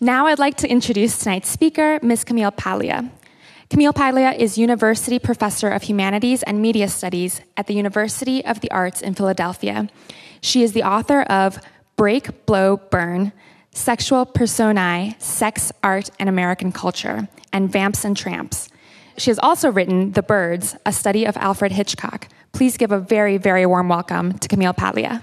Now I'd like to introduce tonight's speaker, Ms. Camille Paglia. Camille Paglia is University Professor of Humanities and Media Studies at the University of the Arts in Philadelphia. She is the author of Break, Blow, Burn Sexual Personae, Sex, Art, and American Culture, and Vamps and Tramps. She has also written The Birds, a study of Alfred Hitchcock. Please give a very, very warm welcome to Camille Paglia.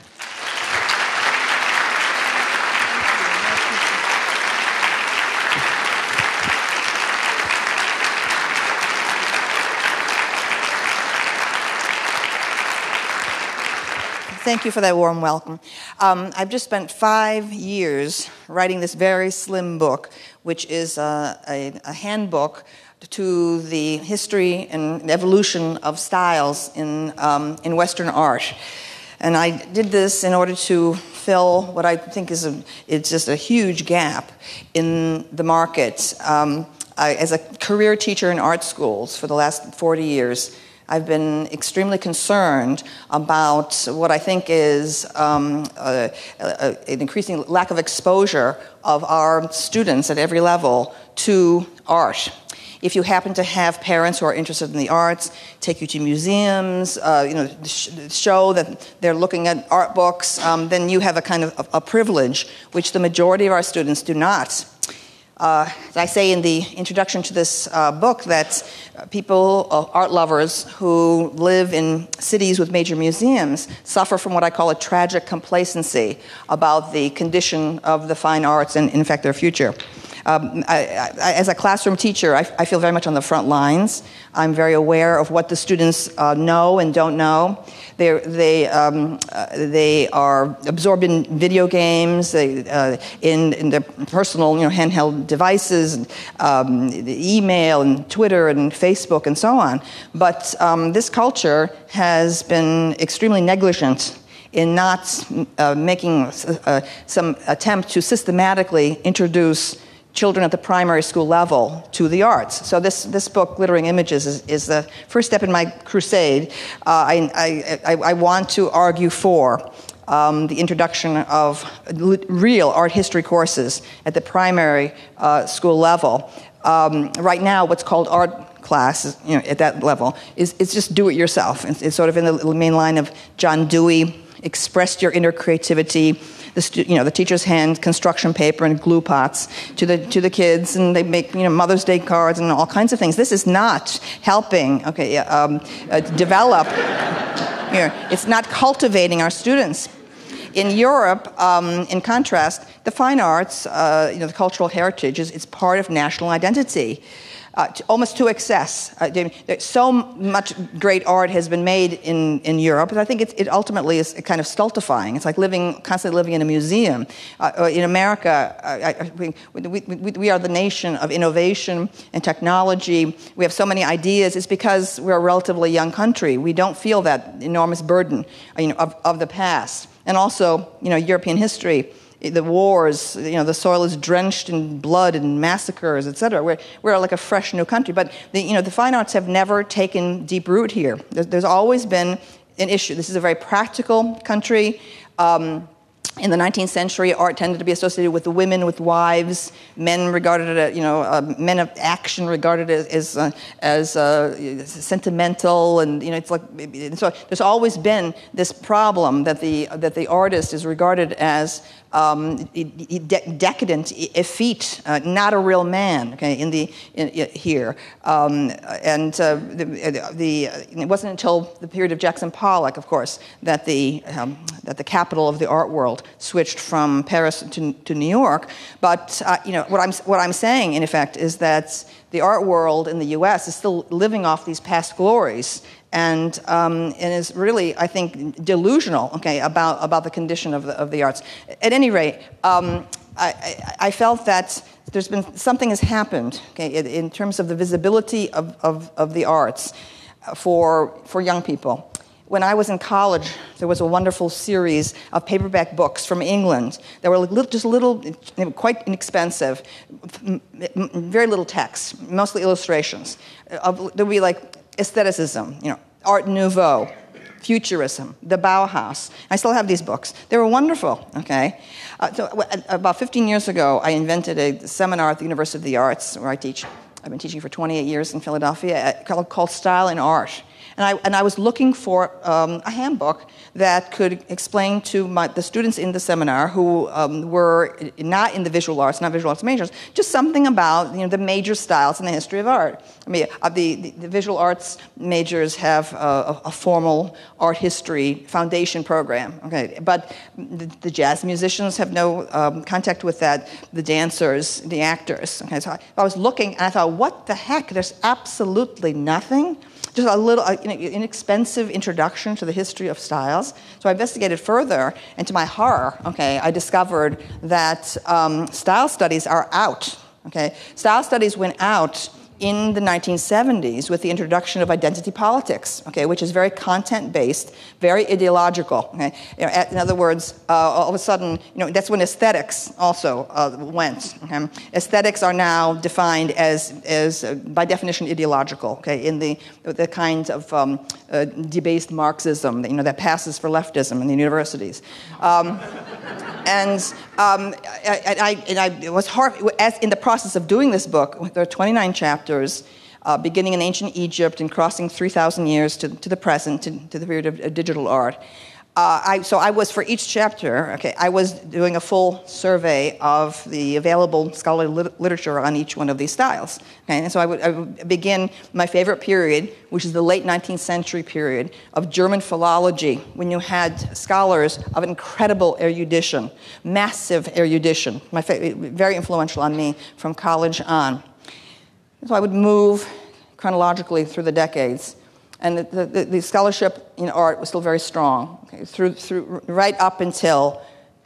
Thank you for that warm welcome. Um, I've just spent five years writing this very slim book, which is a, a, a handbook to the history and evolution of styles in, um, in Western art. And I did this in order to fill what I think is a, it's just a huge gap in the market. Um, I, as a career teacher in art schools for the last 40 years, I've been extremely concerned about what I think is um, a, a, an increasing lack of exposure of our students at every level to art. If you happen to have parents who are interested in the arts, take you to museums, uh, you know, show that they're looking at art books, um, then you have a kind of a, a privilege which the majority of our students do not. Uh, I say in the introduction to this uh, book, that people, uh, art lovers who live in cities with major museums, suffer from what I call a tragic complacency about the condition of the fine arts and, in fact, their future. Um, I, I, as a classroom teacher, I, I, feel very much on the front lines. I'm very aware of what the students uh, know and don't know. They're, they, um, uh, they are absorbed in video games, they, uh, in, in their personal you know, handheld devices, and, um, email and Twitter and Facebook and so on. But um, this culture has been extremely negligent in not uh, making uh, some attempt to systematically introduce children at the primary school level to the arts. So this, this book, Glittering Images, is, is the first step in my crusade. Uh, I, I, I, want to argue for um, the introduction of real art history courses at the primary uh, school level. Um, right now, what's called art class, you know, at that level, is it's just do it yourself. It's, it's sort of in the main line of John Dewey, express your inner creativity, the, you know, the teachers hand construction paper and glue pots to the, to the kids, and they make you know, Mother's Day cards and all kinds of things. This is not helping okay, um, uh, develop, you know, it's not cultivating our students. In Europe, um, in contrast, the fine arts, uh, you know, the cultural heritage is, is part of national identity uh, to, almost to excess. Uh, so much great art has been made in, in Europe, and I think it, it ultimately is kind of stultifying. It's like living, constantly living in a museum. Uh, uh in America, I, I, we, we, we, are the nation of innovation and technology. We have so many ideas. It's because we're a relatively young country. We don't feel that enormous burden you know, of, of the past. And also, you know, European history the wars, you know, the soil is drenched in blood and massacres, etc. We're, we're like a fresh new country. But the, you know, the fine arts have never taken deep root here. There's, there's always been an issue. This is a very practical country. Um, in the 19th century, art tended to be associated with the women, with wives. Men regarded it, you know, uh, men of action regarded it as uh, as uh, sentimental, and you know, it's like so. There's always been this problem that the that the artist is regarded as um, de- decadent, effete, uh, not a real man. Okay, in the in, in, here, um, and uh, the, the, it wasn't until the period of Jackson Pollock, of course, that the um, that the capital of the art world switched from Paris to, to New York. But uh, you know what I'm what I'm saying, in effect, is that the art world in the U.S. is still living off these past glories, and, um, and is really, I think, delusional, okay, about, about the condition of the, of the arts. At any rate, um, I, I, felt that there's been something has happened, okay, in, terms of the visibility of, of, of the arts for, for young people. When I was in college, there was a wonderful series of paperback books from England that were just little, quite inexpensive, very little text, mostly illustrations. There would be like aestheticism, you know, Art Nouveau, Futurism, the Bauhaus. I still have these books. They were wonderful, okay? Uh, so, about 15 years ago, I invented a seminar at the University of the Arts where I teach. I've been teaching for 28 years in Philadelphia uh, called, called Style and Art. And I, and I was looking for um, a handbook that could explain to my, the students in the seminar who um, were not in the visual arts, not visual arts majors, just something about you know, the major styles in the history of art. I mean, uh, the, the, the, visual arts majors have a, a, formal art history foundation program, okay? But the, the jazz musicians have no um, contact with that, the dancers, the actors, okay? So I, I was looking and I thought, what the heck? There's absolutely nothing just a little uh, inexpensive introduction to the history of styles. So I investigated further, and to my horror, okay, I discovered that um, style studies are out. Okay, style studies went out in the 1970s with the introduction of identity politics, okay, which is very content based, very ideological. Okay? You know, in other words, uh, all of a sudden, you know, that's when aesthetics also uh, went. Okay? Aesthetics are now defined as, as uh, by definition, ideological, okay, in the, the kind of um, uh, debased Marxism that, you know, that passes for leftism in the universities. Um, and, um, I, I, and I was hard, as in the process of doing this book, there are 29 chapters, uh, beginning in ancient Egypt and crossing 3,000 years to, to the present, to, to the period of, of digital art. Uh, I, so I was for each chapter. Okay, I was doing a full survey of the available scholarly lit- literature on each one of these styles. Okay, and so I would, I would, begin my favorite period, which is the late 19th century period of German philology, when you had scholars of incredible erudition, massive erudition. My fa- very influential on me from college on. So I would move chronologically through the decades. And the, the, the, scholarship in art was still very strong okay, through, through, right up until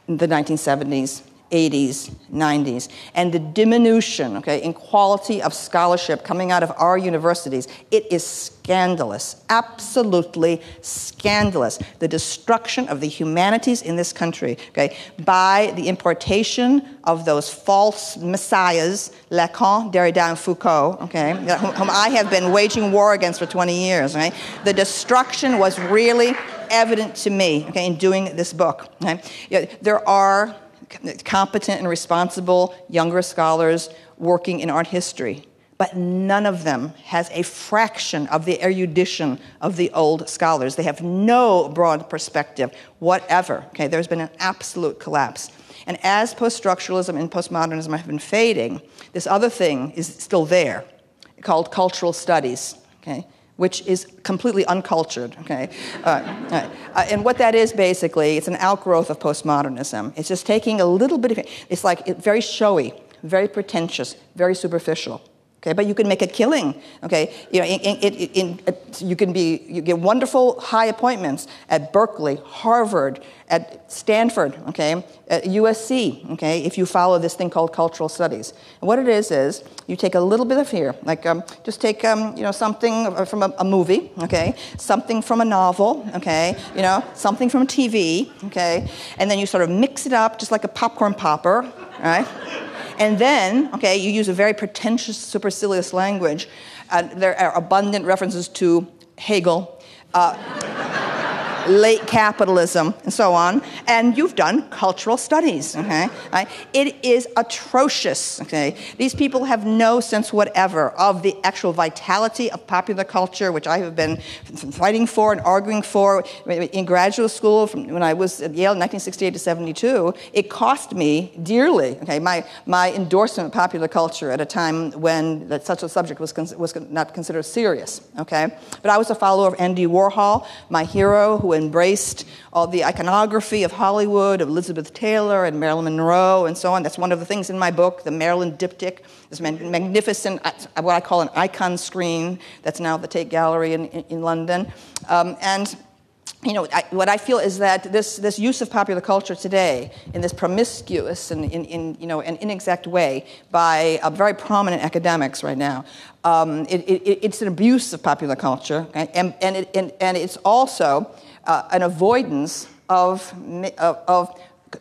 the 1970s 80s, 90s, and the diminution, okay, in quality of scholarship coming out of our universities, it is scandalous, absolutely scandalous. The destruction of the humanities in this country, okay, by the importation of those false messiahs, Lacan, Derrida, and Foucault, okay, whom I have been waging war against for 20 years, right? The destruction was really evident to me, okay, in doing this book. Okay? There are competent and responsible younger scholars working in art history. But none of them has a fraction of the erudition of the old scholars. They have no broad perspective whatever. Okay, there's been an absolute collapse. And as post structuralism and postmodernism have been fading, this other thing is still there called cultural studies. Okay? Which is completely uncultured. Okay, uh, uh, uh, and what that is basically, it's an outgrowth of postmodernism. It's just taking a little bit of it. It's like very showy, very pretentious, very superficial. Okay, but you can make a killing. Okay, you know, in, in, in, you can be you get wonderful high appointments at Berkeley, Harvard, at Stanford. Okay, at USC. Okay, if you follow this thing called cultural studies, and what it is is you take a little bit of here, like um, just take um, you know something from a, a, movie. Okay, something from a novel. Okay, you know something from TV. Okay, and then you sort of mix it up just like a popcorn popper. Right. And then, okay, you use a very pretentious, supercilious language. Uh, there are abundant references to Hegel. Uh, late capitalism, and so on. And you've done cultural studies, okay? It is atrocious, okay? These people have no sense whatever of the actual vitality of popular culture, which I have been fighting for and arguing for in graduate school from when I was at Yale in 1968 to 72. It cost me dearly, okay, my, my endorsement of popular culture at a time when that such a subject was, was not considered serious, okay? But I was a follower of Andy Warhol, my hero, who embraced all the iconography of Hollywood, of Elizabeth Taylor and Marilyn Monroe and so on. That's one of the things in my book, the Marilyn diptych, this magnificent, uh, what I call an icon screen that's now at the Tate Gallery in, in, London. Um, and you know, I, what I feel is that this, this use of popular culture today in this promiscuous and in, in you know, an inexact way by uh, very prominent academics right now, um, it, it, it's an abuse of popular culture, okay? and, and, it, and, and it's also uh, an avoidance of, of, of,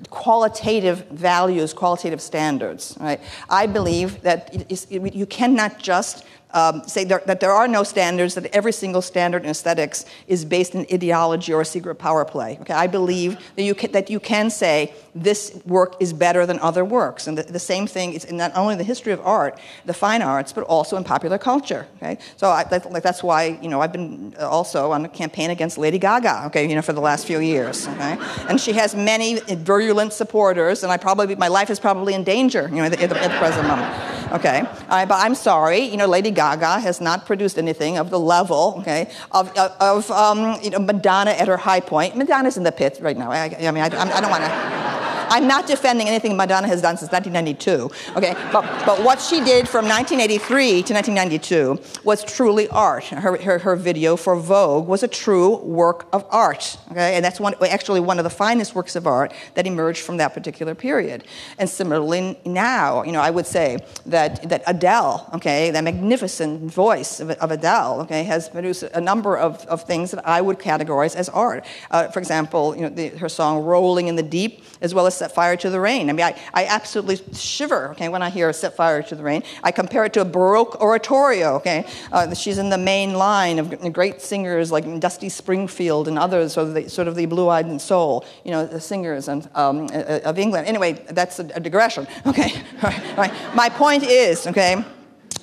qualitative values, qualitative standards. Right? I believe that it, you cannot just um, say there, that there are no standards, that every single standard in aesthetics is based in ideology or a secret power play. Okay, I believe that you can, that you can say this work is better than other works, and the, the same thing is not only in the history of art, the fine arts, but also in popular culture. Okay, so I, that, like, that's why you know I've been also on a campaign against Lady Gaga. Okay, you know for the last few years. Okay, and she has many virulent supporters, and I probably my life is probably in danger. You know at the, at the present moment. Okay, but I'm sorry. You know Lady Gaga has not produced anything of the level, okay, of, of um, you know, Madonna at her high point. Madonna's in the pit right now. I, I mean, I, I don't want to. I'm not defending anything Madonna has done since 1992, okay? But, but what she did from 1983 to 1992 was truly art. Her, her, her video for Vogue was a true work of art, okay? And that's one, actually one of the finest works of art that emerged from that particular period. And similarly now, you know, I would say that, that Adele, okay, that magnificent voice of, of Adele, okay, has produced a number of, of things that I would categorize as art. Uh, for example, you know, the, her song Rolling in the Deep, as well as set fire to the rain. I mean, I, I absolutely shiver, okay, when I hear set fire to the rain. I compare it to a Baroque oratorio, okay. Uh, she's in the main line of great singers like Dusty Springfield and others, sort of the, sort of the blue-eyed and soul, you know, the singers and, um, of England. Anyway, that's a, digression, okay. right, right. My point is, okay,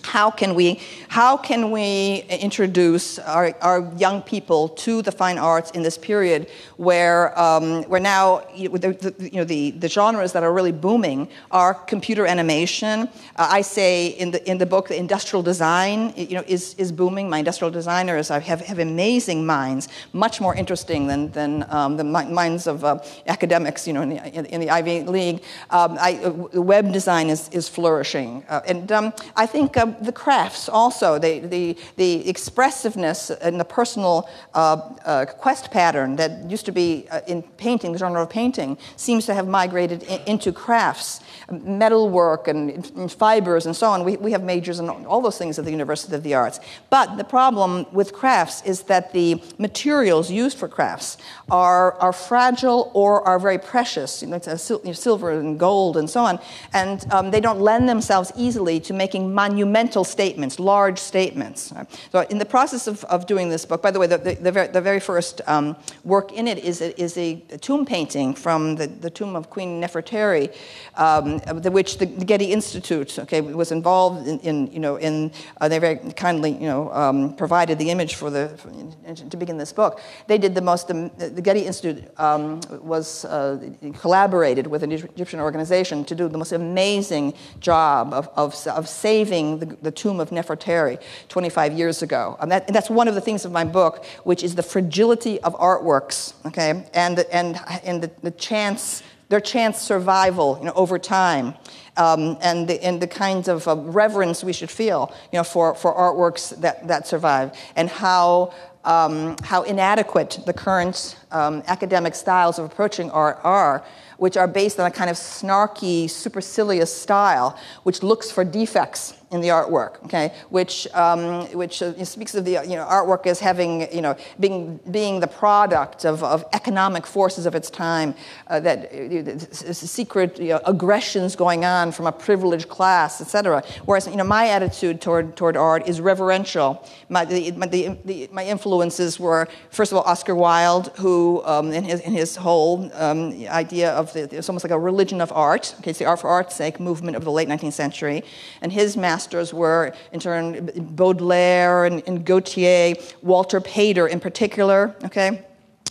how can we, how can we introduce our, our young people to the fine arts in this period where, um, where now you know, the, you know, the, the genres that are really booming are computer animation. Uh, I say in the, in the book, the industrial design you know, is, is booming. My industrial designers have, have amazing minds, much more interesting than, than um, the minds of uh, academics you know, in, the, in the Ivy League. Um, I, uh, web design is, is flourishing. Uh, and um, I think the crafts also, the, the, the expressiveness and the personal uh, uh, quest pattern that used to be uh, in painting, the genre of painting, seems to have migrated in, into crafts, metalwork and, and, fibers and so on. We, we have majors in all those things at the University of the Arts. But the problem with crafts is that the materials used for crafts are, are fragile or are very precious, you know, silver and gold and so on, and um, they don't lend themselves easily to making monumental statements, large statements. So, in the process of, of doing this book, by the way, the, the, the, very, the very, first um, work in it is a, is a tomb painting from the, the tomb of Queen Nefertari, um, which the, Getty Institute okay, was involved in, in you know, in, uh, they very kindly you know, um, provided the image for the, for, to begin this book. They did the most, the Getty Institute um, was uh, collaborated with an Egyptian organization to do the most amazing job of, of, of saving the, the tomb of Nefertari 25 years ago. And, that, and that's one of the things of my book, which is the fragility of artworks, okay, and, and, and the, the chance, their chance survival you know, over time. Um, and, the, and the kinds of uh, reverence we should feel you know, for, for artworks that, that survive, and how, um, how inadequate the current um, academic styles of approaching art are which are based on a kind of snarky, supercilious style, which looks for defects in the artwork, okay, which, um, which uh, speaks of the you know, artwork as having, you know, being, being the product of, of economic forces of its time, uh, that uh, secret you know, aggressions going on from a privileged class, etc. Whereas, you know, my attitude toward, toward art is reverential. My, the, my, the, the, my influences were, first of all, Oscar Wilde, who, um, in, his, in his whole um, idea of the, it's almost like a religion of art, okay, it's the art for art's sake movement of the late 19th century, and his master masters were, in turn, Baudelaire and, and Gautier, Walter Pater in particular, okay?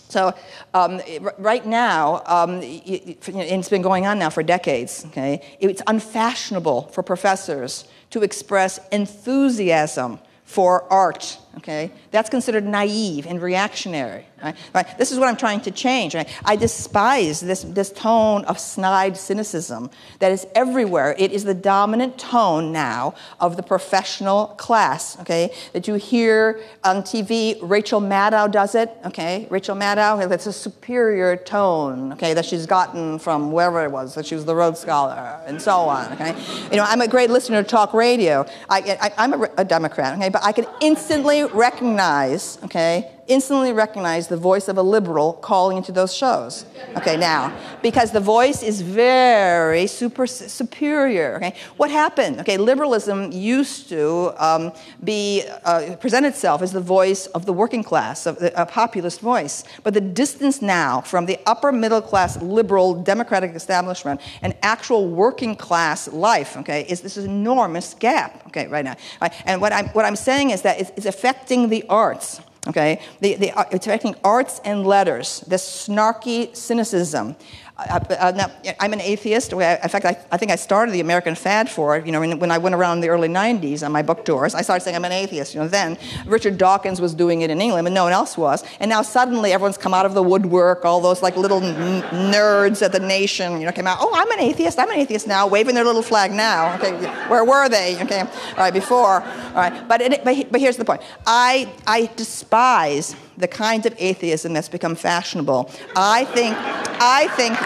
So um, right now, um, it, it's been going on now for decades. Okay, it's unfashionable for professors to express enthusiasm for art. Okay, that's considered naive and reactionary. Right? Right? This is what I'm trying to change. Right? I despise this, this tone of snide cynicism that is everywhere. It is the dominant tone now of the professional class. Okay, that you hear on TV. Rachel Maddow does it. Okay, Rachel Maddow. That's a superior tone. Okay, that she's gotten from wherever it was. That she was the Rhodes Scholar and so on. Okay, you know I'm a great listener to talk radio. I, I, I'm a, a Democrat. Okay, but I can instantly recognize. Okay instantly recognize the voice of a liberal calling into those shows. Okay, now, because the voice is very super superior. Okay, what happened? Okay, liberalism used to um, be uh, present itself as the voice of the working class, of the, a populist voice. But the distance now from the upper middle class liberal democratic establishment and actual working class life, okay, is this enormous gap. Okay, right now, right? and what I'm what I'm saying is that it's, it's affecting the arts. Okay, the, the, uh, it's affecting arts and letters. This snarky cynicism. Now, I'm an atheist. In fact, I, I, think I started the American fad for it. You know, when I went around in the early '90s on my book tours, I started saying I'm an atheist. You know, then Richard Dawkins was doing it in England, but no one else was. And now suddenly everyone's come out of the woodwork. All those like little n- nerds at the Nation, you know, came out. Oh, I'm an atheist. I'm an atheist now, waving their little flag now. Okay, where were they? Okay, all right, before. All right, but it, but, but here's the point. I I despise the kind of atheism that's become fashionable. I think, I think,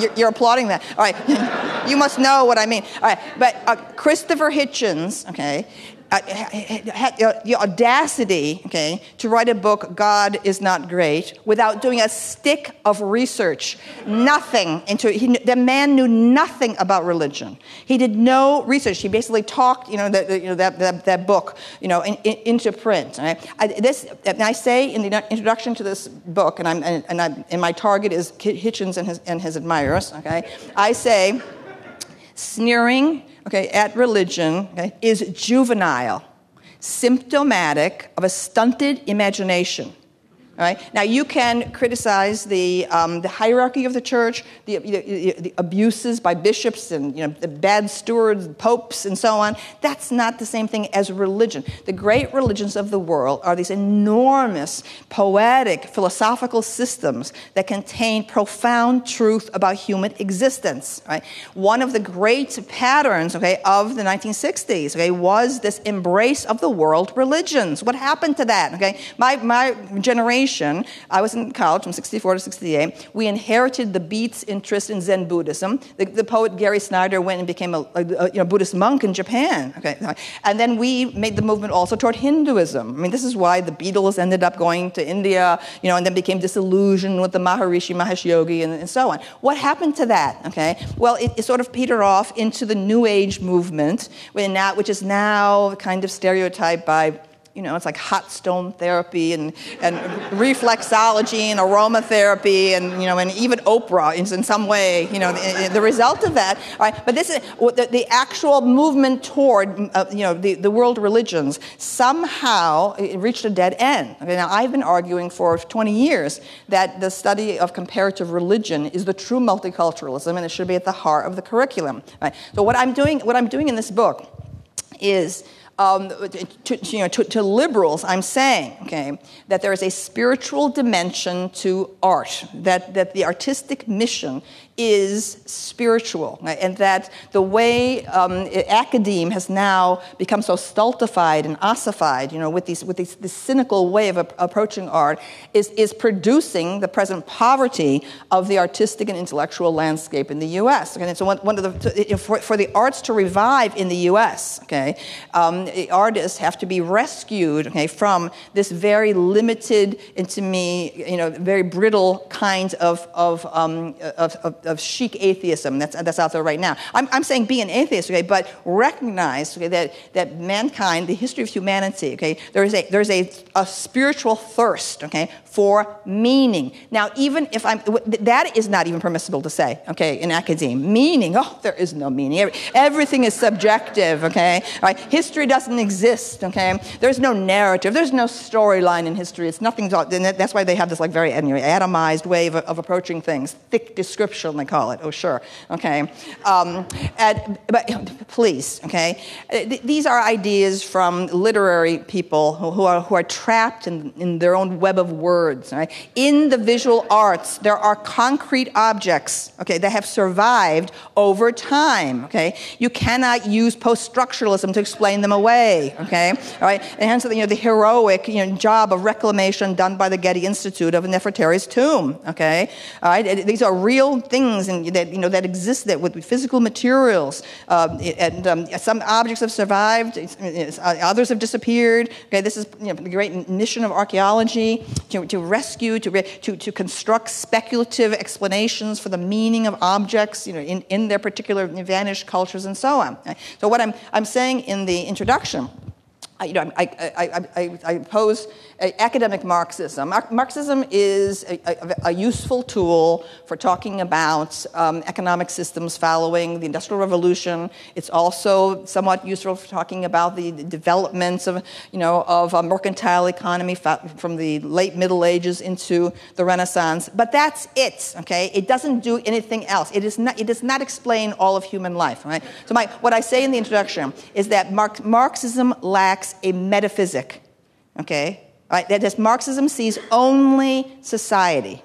you're, you're applauding that. All right, you must know what I mean. All right, but uh, Christopher Hitchens, okay, had the audacity, okay, to write a book, God is Not Great, without doing a stick of research. Nothing into the man knew nothing about religion. He did no research. He basically talked, you know, the, the, you know that, that, that, book, you know, in, in, into print. Right? I, this, I say in the introduction to this book, and, I'm, and, and, I, and my target is Hitchens and his, and his admirers, okay, I say, sneering, okay, at religion okay, is juvenile, symptomatic of a stunted imagination. Right? Now, you can criticize the, um, the hierarchy of the church, the, the, the, abuses by bishops and you know, the bad stewards, popes, and so on. That's not the same thing as religion. The great religions of the world are these enormous, poetic, philosophical systems that contain profound truth about human existence. Right? One of the great patterns okay, of the 1960s okay, was this embrace of the world religions. What happened to that? Okay? My, my generation generation, I was in college from 64 to 68, we inherited the Beats interest in Zen Buddhism. The, the poet Gary Snyder went and became a, a, a you know, Buddhist monk in Japan. Okay? And then we made the movement also toward Hinduism. I mean, this is why the Beatles ended up going to India, you know, and then became disillusioned with the Maharishi Mahesh Yogi and, and so on. What happened to that? Okay? Well, it, it, sort of petered off into the New Age movement, which is now kind of stereotyped by you know, it's like hot stone therapy and, and reflexology and aromatherapy and, you know, and even Oprah in, in some way, you know, the, the result of that. Right? But this is the, the actual movement toward, uh, you know, the, the world religions somehow reached a dead end. Okay, now, I've been arguing for 20 years that the study of comparative religion is the true multiculturalism and it should be at the heart of the curriculum. Right? So what I'm doing, what I'm doing in this book is um, to, you know, to, to, liberals, I'm saying, okay, that there is a spiritual dimension to art, that, that the artistic mission is spiritual, and that the way um, academe has now become so stultified and ossified, you know, with, these, with these, this cynical way of approaching art, is, is producing the present poverty of the artistic and intellectual landscape in the U.S. Okay? And so one, one of the, for, for, the arts to revive in the U.S., okay, um, artists have to be rescued, okay, from this very limited, and to me, you know, very brittle kind of, of, um, of, of of chic atheism that's, that's out there right now. I'm, I'm saying be an atheist, okay, but recognize okay, that, that mankind, the history of humanity, okay, there is a, there's a, a spiritual thirst, okay, for meaning. Now, even if I'm, that is not even permissible to say, okay, in academia. Meaning, oh, there is no meaning. Everything is subjective, okay? Right? History doesn't exist, okay? There's no narrative. There's no storyline in history. It's nothing, that's why they have this like very anyway, atomized way of, of approaching things. Thick description, they call it. Oh, sure, okay? Um, and, but please, okay? These are ideas from literary people who, are, who are trapped in, in their own web of words. Right? In the visual arts, there are concrete objects, okay, that have survived over time. Okay, you cannot use post-structuralism to explain them away. Okay, all right, and hence you know the heroic you know, job of reclamation done by the Getty Institute of Nefertari's tomb. Okay, all right, these are real things things and that, you know, that exist that with physical materials. Um, and um, some objects have survived, others have disappeared. Okay, this is you know, the great mission of archaeology to, to rescue, to, to, to construct speculative explanations for the meaning of objects you know, in, in their particular vanished cultures and so on. So, what I'm, I'm saying in the introduction you know, I, I, I, I, oppose academic Marxism. Marxism is a, a, a, useful tool for talking about um, economic systems following the Industrial Revolution. It's also somewhat useful for talking about the developments of, you know, of a mercantile economy from the late Middle Ages into the Renaissance. But that's it, okay? It doesn't do anything else. It, is not, it does not explain all of human life, right? So my, what I say in the introduction is that Marxism lacks a metaphysic, okay? Right? That is, Marxism sees only society.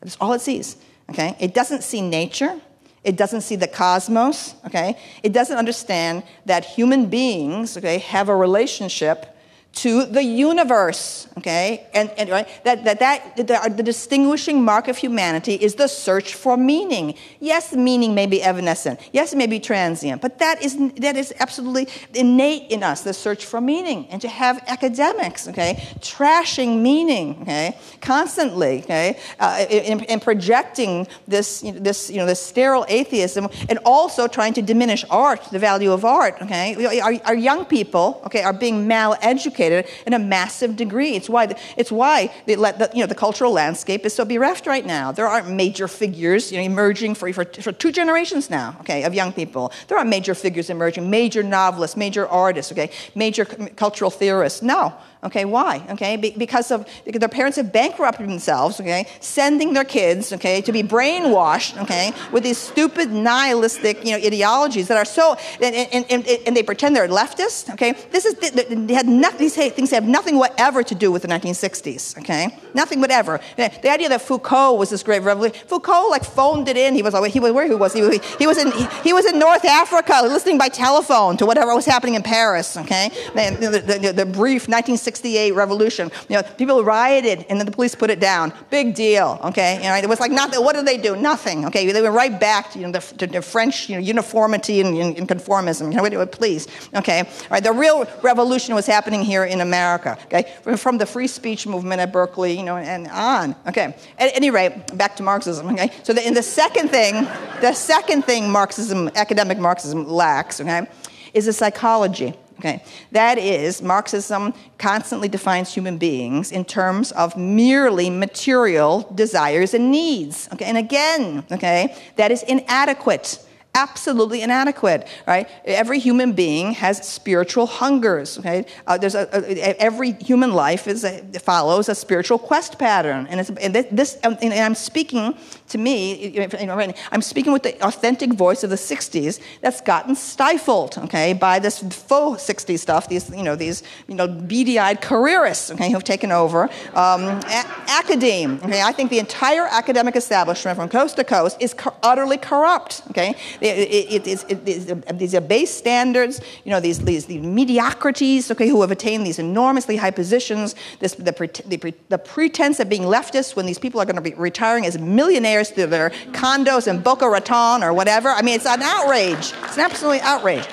That's all it sees. Okay? It doesn't see nature. It doesn't see the cosmos. Okay? It doesn't understand that human beings okay, have a relationship to the universe okay? And, and right that, that, that the, the, distinguishing mark of humanity is the search for meaning. Yes meaning may be evanescent. Yes it may be transient. But that is that is absolutely innate in us the search for meaning. And to have academics okay trashing meaning okay constantly okay uh, in, in, projecting this you know, this you know this sterile atheism and also trying to diminish art the value of art okay? Our, our young people okay are being mal-educated educated in a massive degree. It's why, the, it's why the, the, you know, the cultural landscape is so bereft right now. There aren't major figures you know, emerging for, for, for two generations now, okay, of young people. There aren't major figures emerging, major novelists, major artists, okay, major cultural theorists. No. Okay, why? Okay, Be- because of because their parents have bankrupted themselves. Okay, sending their kids okay to be brainwashed. Okay, with these stupid nihilistic you know ideologies that are so and, and, and, and they pretend they're leftist. Okay, this is they had nothing. These things have nothing whatever to do with the 1960s. Okay, nothing whatever. The idea that Foucault was this great revolution. Foucault like phoned it in. He was always he was where he was he was he was in he, he was in North Africa listening by telephone to whatever was happening in Paris. Okay, the, the, the, the brief 1960 68 revolution. You know, people rioted and then the police put it down. Big deal, okay? You know, it was like nothing. What did they do? Nothing, okay? They went right back to, you know, the, to French you know, uniformity and, and, conformism. You know, what, please, okay? All right, the real revolution was happening here in America, okay? From the free speech movement at Berkeley, you know, and on, okay? At any rate, back to Marxism, okay? So the, in the second thing, the second thing Marxism, academic Marxism lacks, okay, is a psychology. Okay, that is, Marxism constantly defines human beings in terms of merely material desires and needs. Okay, and again, okay, that is inadequate absolutely inadequate right? Every human being has spiritual hungers okay uh, there's a, a, every human life is a, follows a spiritual quest pattern. And, and this and i'm speaking to me you know, i'm speaking with the authentic voice of the 60s that's gotten stifled okay by this faux 60s stuff these you know these you know beady-eyed careerists okay who've taken over um, a- academe okay? I think the entire academic establishment from coast to coast is co- utterly corrupt okay it, it, it, these are base standards, you know, these, these, these, mediocrities, okay, who have attained these enormously high positions, this, the, the, the pretense of being leftists when these people are going to be retiring as millionaires to their condos in Boca Raton or whatever. I mean, it's an outrage. It's an absolute outrage.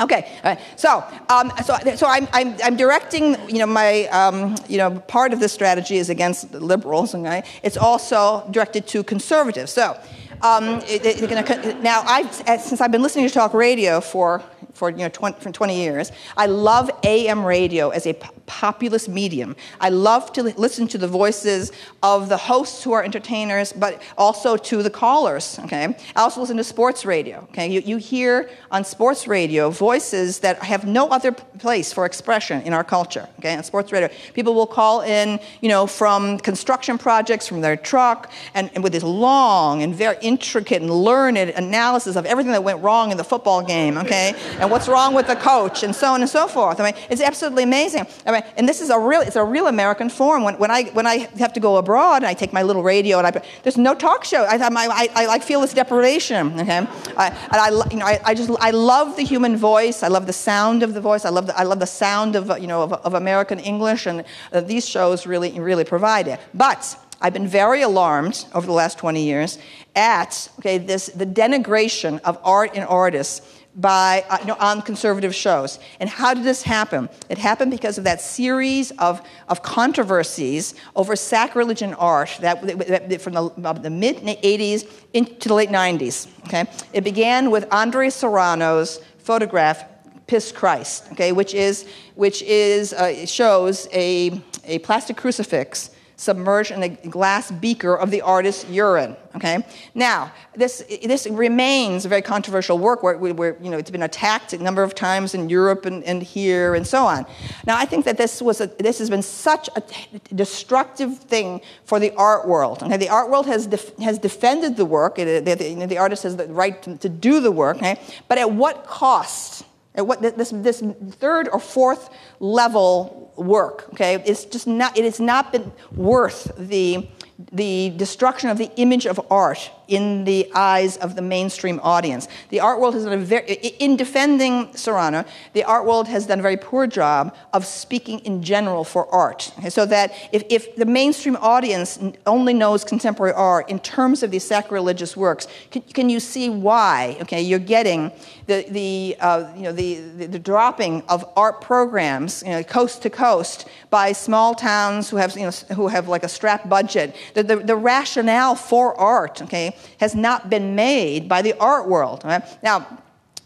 Okay, so um, so so I'm, I'm, I'm directing you know my um, you know part of this strategy is against the liberals. Okay, it's also directed to conservatives. So um, now, I, since I've been listening to talk radio for, for, you know, 20, for 20 years, I love AM radio as a populist medium. I love to listen to the voices of the hosts who are entertainers, but also to the callers. Okay, I also listen to sports radio. Okay, you, you hear on sports radio voices that have no other place for expression in our culture. Okay, on sports radio, people will call in, you know, from construction projects from their truck, and, and with this long and very intricate and learned analysis of everything that went wrong in the football game. Okay, and what's wrong with the coach, and so on and so forth. I mean, it's absolutely amazing. I mean, and this is a real, it's a real American form. When, when, I, when I have to go abroad and I take my little radio and I, there's no talk show. I, I, I, I feel this deprivation, okay? I, and I, you know, I, I just, I love the human voice. I love the sound of the voice. I love the, I love the sound of, you know, of, of American English and uh, these shows really, really provide it. But I've been very alarmed over the last 20 years at okay, this, the denigration of art and artists by, uh, you know, on conservative shows. And how did this happen? It happened because of that series of, of controversies over sacrilege in art that, that, that from the, the mid 80s into the late 90s. Okay? It began with Andre Serrano's photograph, Piss Christ, okay, which, is, which is, uh, shows a, a plastic crucifix submerged in a glass beaker of the artist's urine. Okay. Now, this this remains a very controversial work where, where you know it's been attacked a number of times in Europe and, and here and so on. Now, I think that this was a, this has been such a destructive thing for the art world. Okay, the art world has def, has defended the work. It, the, the, the, artist has the right to, to do the work. Okay, but at what cost? At what this this third or fourth level work, okay, it's just not, it has not been worth the, the destruction of the image of art in the eyes of the mainstream audience. The art world has done a very, in defending Serrano, the art world has done a very poor job of speaking in general for art. Okay, so that if, if the mainstream audience only knows contemporary art in terms of these sacrilegious works, can, can you see why? Okay, you're getting the, the, uh, you know, the, the, the, dropping of art programs you know, coast to coast by small towns who have, you know, who have like a strapped budget. The, the, the rationale for art, okay, has not been made by the art world. Right? Now,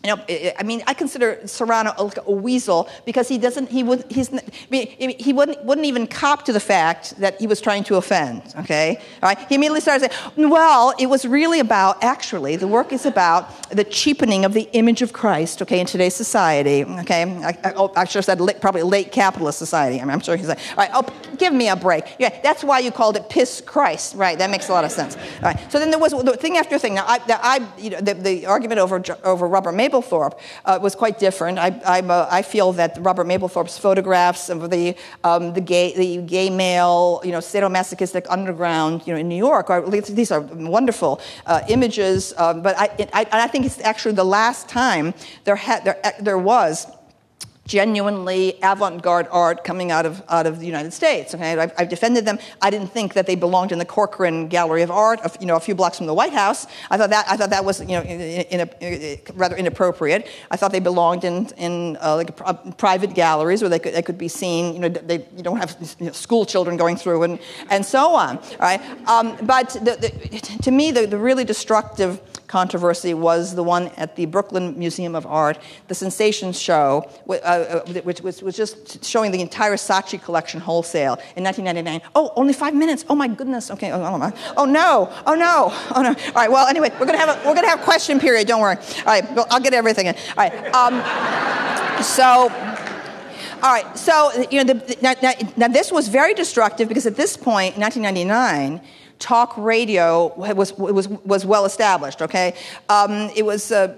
you know, I mean, I consider Serrano a, weasel because he doesn't, he would, he's, he wouldn't, wouldn't even cop to the fact that he was trying to offend, okay? All right? He immediately started saying, well, it was really about, actually, the work is about the cheapening of the image of Christ, okay, in today's society, okay? I, I, oh, I should have said late, probably late capitalist society. I mean, I'm sure he's like, all right, oh, give me a break. Yeah, that's why you called it piss Christ, right? That makes a lot of sense. All right, so then there was the thing after thing. Now, I, I you know, the, the argument over, over Robert Mapplethorpe Mapplethorpe uh, was quite different. I, I, feel that Robert Mapplethorpe's photographs of the, um, the, gay, the gay male, you know, sadomasochistic underground, you know, in New York, are, these are wonderful uh, images. Um, but I, I, I think it's actually the last time there, had, there, there was genuinely avant-garde art coming out of, out of the United States. Okay? I've, I've, defended them. I didn't think that they belonged in the Corcoran Gallery of Art, you know, a few blocks from the White House. I thought that, I thought that was you know, in, in a, in a, rather inappropriate. I thought they belonged in, in uh, like a, private galleries where they could, they could be seen. You know, they, you don't have you know, school children going through and, and so on. Right? Um, but the, the, to me, the, the really destructive controversy was the one at the Brooklyn Museum of Art, the Sensations Show, uh, uh, which was, was just showing the entire Saatchi collection wholesale in 1999. Oh, only five minutes. Oh my goodness. Okay. Oh, oh, oh no. Oh no. Oh no. All right. Well, anyway, we're gonna have a, we're gonna have question period. Don't worry. All right. Well, I'll get everything in. All right. Um, so. All right, so you know, the, now, now, now, this was very destructive because at this point, in 1999, talk radio was, was, was well established, okay? Um, it was, uh,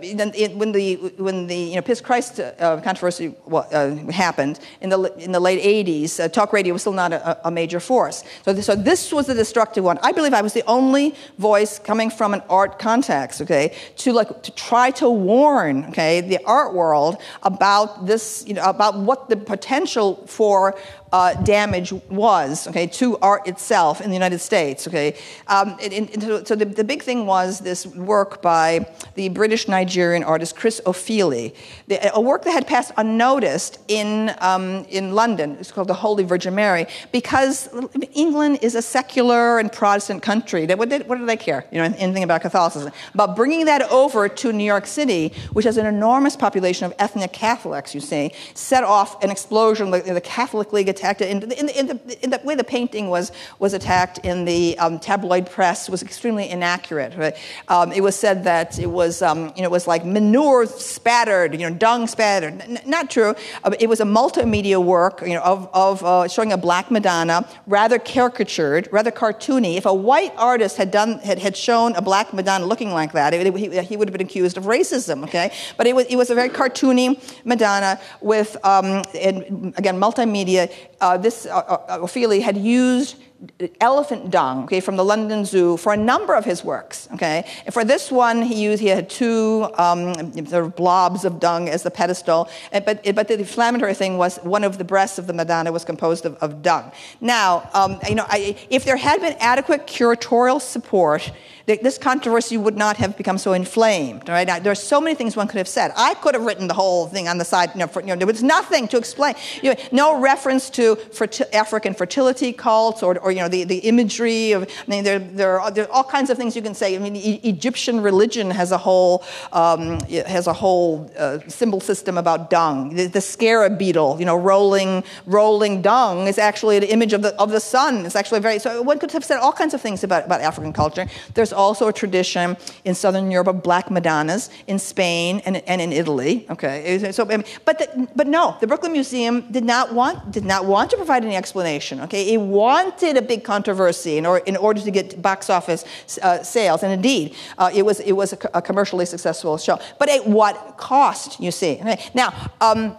when the, when the you know, Piss Christ uh, controversy uh, happened in the, in the late 80s, uh, talk radio was still not a, a major force. So this, so this was the destructive one. I believe I was the only voice coming from an art context, okay, to, like, to try to warn, okay, the art world about this, you know, about what the potential for uh, damage was, okay, to art itself in the United States, okay. Um, and so the, the, big thing was this work by the British Nigerian artist Chris Ofili, the, a work that had passed unnoticed in, um, in London. It's called The Holy Virgin Mary, because England is a secular and Protestant country. They, what, what do they care, you know, anything about Catholicism? But bringing that over to New York City, which has an enormous population of ethnic Catholics, you see, set off an explosion. The Catholic League attacked. In the, in the, in the, in the way the painting was, was attacked in the um, tabloid press was extremely inaccurate. Right? Um, it was said that it was, um, you know, it was like manure spattered, you know, dung spattered. N- not true. Uh, it was a multimedia work, you know, of, of uh, showing a black Madonna, rather caricatured, rather cartoony. If a white artist had done had, had shown a black Madonna looking like that, it, it, he, he, would have been accused of racism. Okay, but it was it was a very cartoony Madonna with, um, and again, multimedia uh, this uh, uh, Ofili had used elephant dung, okay, from the London Zoo for a number of his works, okay. And for this one, he used he had two um, sort of blobs of dung as the pedestal, and, but but the inflammatory thing was one of the breasts of the Madonna was composed of, of dung. Now, um, you know, I, if there had been adequate curatorial support this controversy would not have become so inflamed. Right? There are so many things one could have said. I could have written the whole thing on the side. You know, for, you know there was nothing to explain. You know, no reference to African fertility cults or, or you know the, the imagery of. I mean, there, there, are, there are all kinds of things you can say. I mean, e- Egyptian religion has a whole um, has a whole uh, symbol system about dung. The, the, scarab beetle, you know, rolling rolling dung is actually an image of the of the sun. It's actually very. So one could have said all kinds of things about about African culture. There's also a tradition in southern Europe of black Madonnas in Spain and, and in Italy. Okay, so but the, but no, the Brooklyn Museum did not want did not want to provide any explanation. Okay, it wanted a big controversy in, or, in order to get box office uh, sales, and indeed, uh, it was it was a, a, commercially successful show. But at what cost? You see. Now. Um,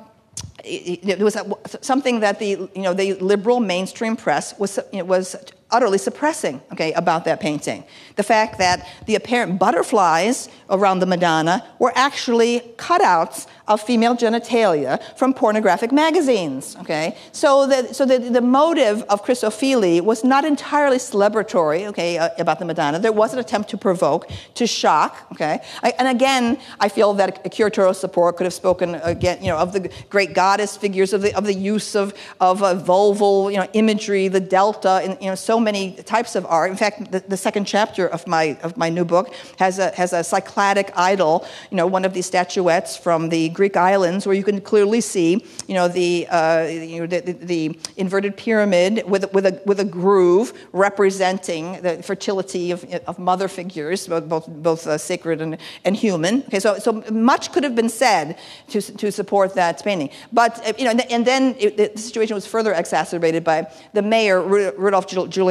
it, was something that the you know the liberal mainstream press was was utterly suppressing okay, about that painting. The fact that the apparent butterflies around the Madonna were actually cutouts of female genitalia from pornographic magazines. Okay? So, the, so the, the motive of Chris Ofili was not entirely celebratory okay, uh, about the Madonna. There was an attempt to provoke, to shock. Okay? I, and again, I feel that curatorial support could have spoken again, you know, of the great goddess figures, of the, of the use of, of uh, vulval you know, imagery, the delta, and you know, so many types of art. In fact, the, the second chapter of my, of my new book has a, has a cycladic idol, you know, one of these statuettes from the Greek islands where you can clearly see, you know, the, uh, you know, the, the, the, inverted pyramid with, with, a, with a groove representing the fertility of, of mother figures, both, both uh, sacred and, and human. Okay, so, so much could have been said to, to support that painting. But, uh, you know, and then it, the situation was further exacerbated by the mayor, Rudolph Giuliani,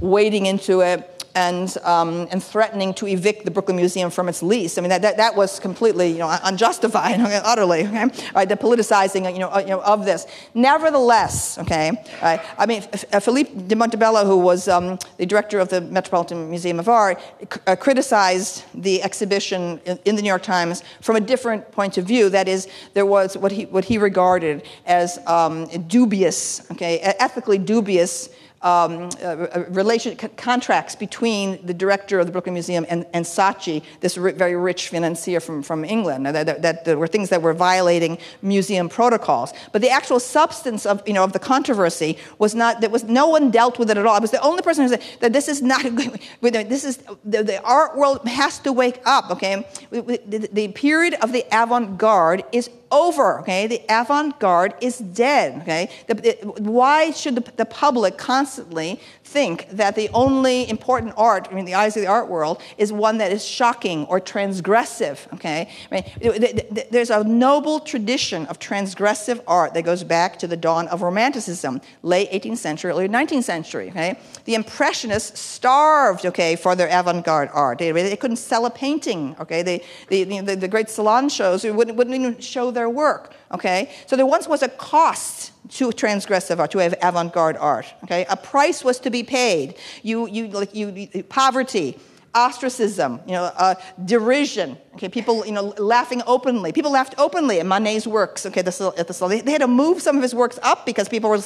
wading into it and, um, and threatening to evict the Brooklyn Museum from its lease. I mean, that, that, that was completely you know, unjustified, utterly, okay? Right, the politicizing you know, uh, you know, of this. Nevertheless, okay, right, I mean, uh, Philippe de Montebello, who was um, the director of the Metropolitan Museum of Art, uh, criticized the exhibition in, in, the New York Times from a different point of view. That is, there was what he, what he regarded as um, dubious, okay, ethically dubious um, uh, relation, contracts between the director of the Brooklyn Museum and, and Saatchi, this ri- very rich financier from, from England, that, that, that, that, were things that were violating museum protocols. But the actual substance of, you know, of the controversy was not, that was, no one dealt with it at all. I was the only person who said that this is not, this is, the, the art world has to wake up, okay? The, the period of the avant-garde is over, okay? The avant-garde is dead, okay? The, why should the, the, public constantly think that the only important art, I mean, the eyes of the art world, is one that is shocking or transgressive, okay? I mean, there's a noble tradition of transgressive art that goes back to the dawn of Romanticism, late 18th century, early 19th century, okay? The Impressionists starved, okay, for their avant-garde art. They, they couldn't sell a painting, okay? They, the, the, the great salon shows wouldn't, wouldn't even show their work. Okay, so there once was a cost to transgressive art, to have avant-garde art. Okay, a price was to be paid. You, you, like you, poverty, ostracism, you know, uh, derision, Okay, people, you know, laughing openly. People laughed openly at Manet's works. Okay, the, at the they, they had to move some of his works up because people were,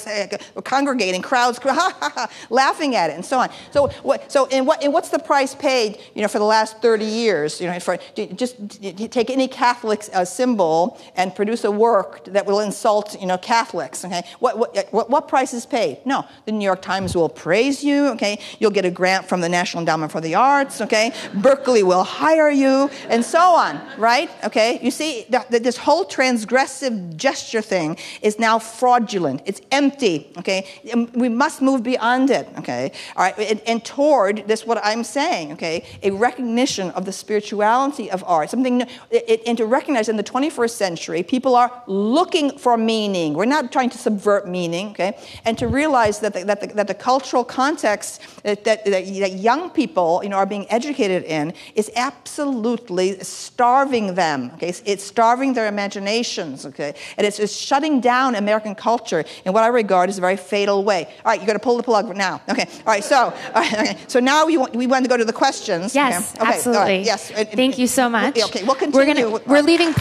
were congregating, crowds, ha, ha, ha, laughing at it, and so on. So, what, so, and what, and what's the price paid, you know, for the last 30 years? You know, for just take any Catholic uh, symbol and produce a work that will insult, you know, Catholics. Okay, what, what, what, what price is paid? No, the New York Times will praise you. Okay, you'll get a grant from the National Endowment for the Arts. Okay, Berkeley will hire you, and so so on, right? Okay, you see, that this whole transgressive gesture thing is now fraudulent. It's empty, okay? Um, we must move beyond it, okay? All right, and, and toward this, what I'm saying, okay, a recognition of the spirituality of art, something, it, and to recognize in the 21st century, people are looking for meaning. We're not trying to subvert meaning, okay? And to realize that the, that the, that the cultural context that, that, that young people, you know, are being educated in is absolutely starving them. Okay, it's, it's starving their imaginations. Okay, and it's, it's shutting down American culture in what I regard as a very fatal way. All right, you got to pull the plug now. Okay, all right. So, all right, okay. So now we want, we want to go to the questions. Yes, okay? Okay, absolutely. Right, yes. Thank you so much. Okay, we'll continue. We're gonna we're leaving.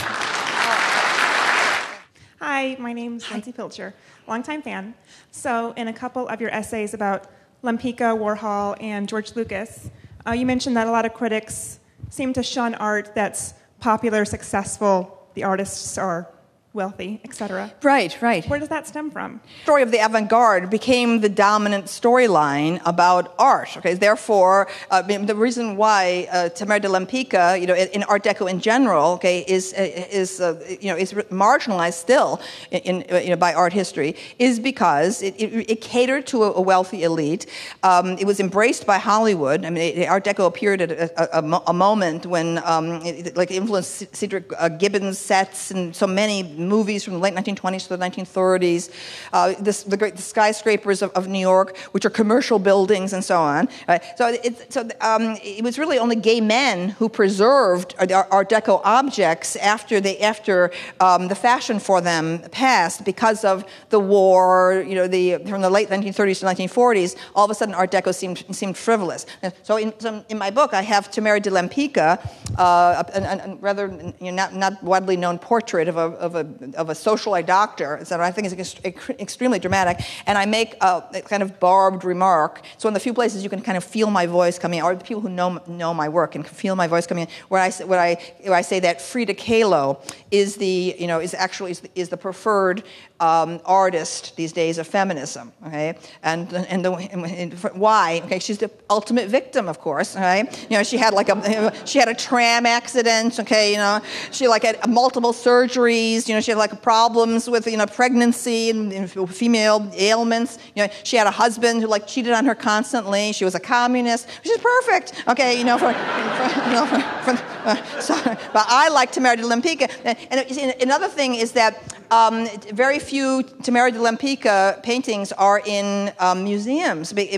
Hi, my name's Lindsay Pilcher, longtime fan. So, in a couple of your essays about Lempicka, Warhol, and George Lucas, uh, you mentioned that a lot of critics seem to shun art that's popular, successful, the artists are wealthy, etc. Right, right. Where does that stem from? The story of the avant-garde became the dominant storyline about art. Okay, therefore, uh, the reason why uh, Tamara de Lempicka, you know, in Art Deco in general, okay, is is uh, you know is marginalized still in, in, you know by art history is because it, it, it catered to a, a wealthy elite. Um, it was embraced by Hollywood. I mean, Art Deco appeared at a, a, a moment when um, it, like influenced Cedric uh, Gibbons sets and so many movies from the late 1920s to the 1930s, uh, this, the great the skyscrapers of, of, New York, which are commercial buildings and so on. Right? So, it, so um, it was really only gay men who preserved Art Deco objects after, they, after um, the fashion for them passed because of the war, you know, the, from the late 1930s to 1940s, all of a sudden Art Deco seemed, seemed frivolous. So in, so in my book, I have Tamara de Lempicka, uh, a, a, a, rather you know, not, not widely known portrait of a, of a of a socialite doctor that I think is extremely dramatic, and I make a, kind of barbed remark. So in the few places you can kind of feel my voice coming, or the people who know know my work and can feel my voice coming, where I where I where I say that Frida Kahlo is the you know is actually is the, is the preferred um, artist these days of feminism. Okay, and and, the, and why? Okay, she's the ultimate victim, of course. Right, you know she had like a she had a tram accident. Okay, you know she like had multiple surgeries. You know she had like problems with you know pregnancy and, and female ailments. You know she had a husband who like cheated on her constantly. She was a communist. She's perfect. Okay, you know for, for, you know, for, for uh, but I like Tamara de Lempicka. And, and another thing is that um, very few Tamara de Lempicka paintings are in um, museums. They,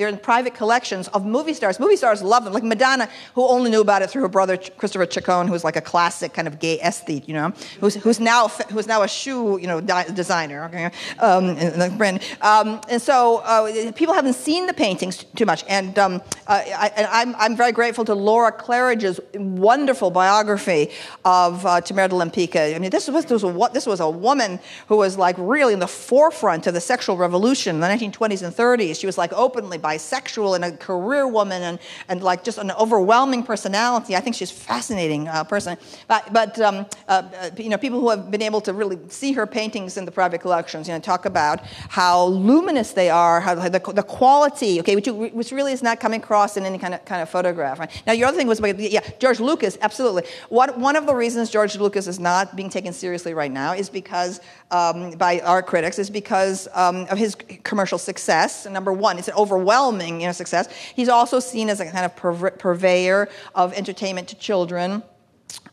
are in private collections of movie stars. Movie stars love them, like Madonna, who only knew about it through her brother Christopher Ciccone, who's like a classic kind of gay aesthete, you know, who's, who's now who's now a shoe you know designer, okay, um, and, brand. Um, and so uh, people haven't seen the paintings too much, and um, uh, I, am I'm, I'm very grateful to Laura Claridge's wonderful biography of uh, Tamara de Lempicka. I mean, this was, this was a what, this was a woman who was like really in the forefront of the sexual revolution in the 1920s and 30s. She was like openly bisexual and a career woman and, and like just an overwhelming personality. I think she's a fascinating uh, person. But, but um, uh, you know, people who have been able to really see her paintings in the private collections, you know, talk about how luminous they are, how the, the quality, okay, which, which really is not coming across in any kind of, kind of photograph. Right? Now, your other thing was, yeah, George Lucas, absolutely. What, one of the reasons George Lucas is not being taken seriously right now is because, um, by our critics, is because um, of his commercial success. Number one, it's an overwhelming you know, success. He's also seen as a kind of purveyor of entertainment to children.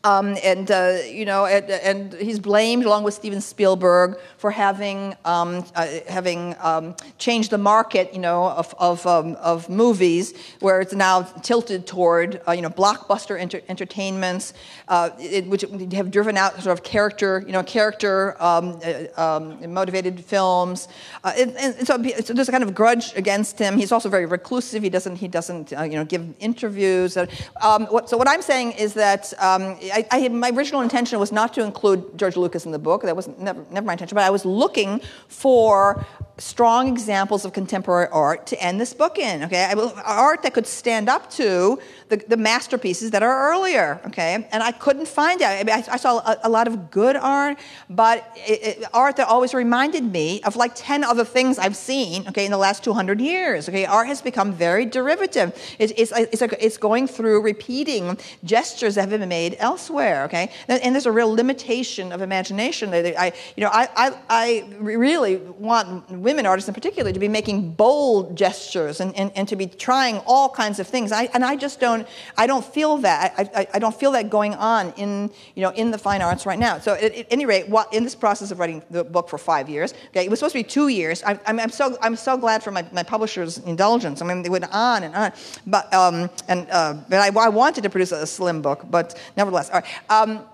Um, and uh, you know, and, and, he's blamed, along with Steven Spielberg, for having um, uh, having um, changed the market, you know, of of, um, of movies, where it's now tilted toward uh, you know blockbuster enter- entertainments, uh, it, which have driven out sort of character, you know, character um, uh, um, motivated films. Uh, and, and so, so, there's a kind of grudge against him. He's also very reclusive. He doesn't he doesn't you know give interviews. What, so what I'm saying is that. I, I, my original intention was not to include George Lucas in the book. That was never, never my intention. But I was looking for strong examples of contemporary art to end this book in. Okay, art that could stand up to the, the masterpieces that are earlier. Okay, and I couldn't find it. I, mean, I, I saw a, a, lot of good art, but it, it, art that always reminded me of like ten other things I've seen. Okay, in the last 200 years. Okay, art has become very derivative. It, it's it's, it's going through repeating gestures that have been made elsewhere elsewhere. Okay, and, and there's a real limitation of imagination. I, you know, I, I, I really want women artists in particular to be making bold gestures and, and, and to be trying all kinds of things. I, and I just don't, I don't feel that. I, I, I, don't feel that going on in, you know, in the fine arts right now. So at, at any rate, in this process of writing the book for five years, okay, it was supposed to be two years. I, I'm, I'm, so, I'm so glad for my, my publisher's indulgence. I mean, they went on and on. But, um, and, uh, but I, I wanted to produce a slim book, but nevertheless. All right. Um,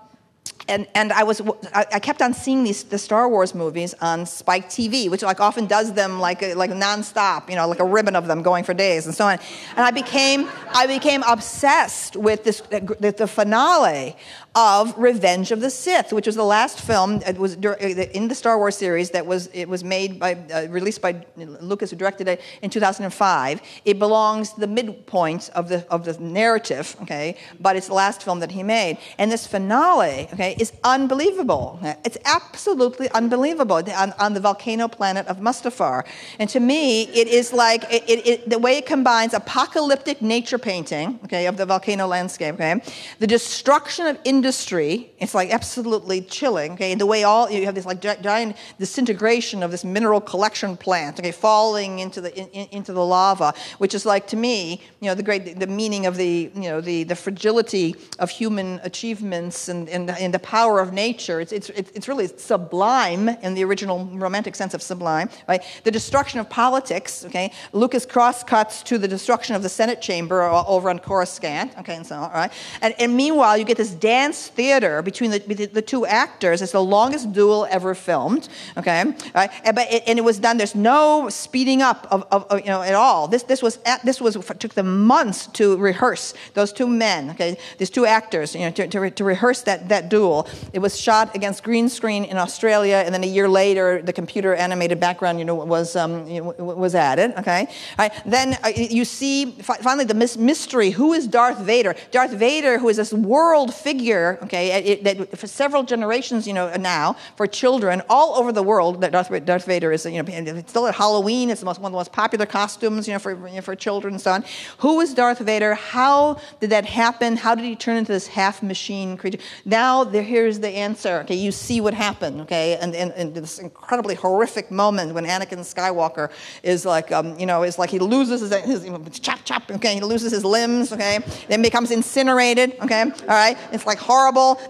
and, and I was I kept on seeing these the Star Wars movies on Spike TV, which like often does them like like nonstop, you know, like a ribbon of them going for days and so on. And I became I became obsessed with this the, the finale of Revenge of the Sith, which was the last film. It was uh, in the Star Wars series that was it was made by uh, released by Lucas, who directed it in 2005. It belongs to the midpoint of the of the narrative, okay, but it's the last film that he made. And this finale, okay, is unbelievable. It's absolutely unbelievable on, on the volcano planet of Mustafar. And to me, it is like it, it, it, the way it combines apocalyptic nature painting, okay, of the volcano landscape, okay, the destruction of industry. It's like absolutely chilling. Okay, the way all you have this like giant disintegration of this mineral collection plant. Okay, falling into the in, into the lava, which is like to me, you know, the great the meaning of the you know the the fragility of human achievements and and, and the power of nature. It's it's it's really sublime in the original romantic sense of sublime. Right, the destruction of politics. Okay, Lucas crosscuts to the destruction of the Senate chamber over on Coruscant. Okay, and so on. Right, and, and meanwhile you get this dance dance theater between the, the, two actors. It's the longest duel ever filmed. Okay, right? and, but it, and it was done. There's no speeding up of, of, of, you know at all. This this was at, this was took them months to rehearse those two men. Okay, these two actors. You know to, to, to rehearse that that duel. It was shot against green screen in Australia, and then a year later, the computer animated background you know was um, you know, was added. Okay, right? Then uh, you see finally the mystery. Who is Darth Vader? Darth Vader, who is this world figure okay, it, for several generations, you know, now, for children all over the world, that Darth, Darth Vader is, you know, it's still at Halloween, it's the most, one of the most popular costumes, you know, for, you know, for children and so on. Who is Darth Vader? How did that happen? How did he turn into this half machine creature? Now, there, here's the answer, okay, you see what happened, okay, and, and this incredibly horrific moment when Anakin Skywalker is like, um, you know, is like he loses his, his chop, chop, okay, he loses his limbs, okay, then becomes incinerated, okay, all right, it's like horrible.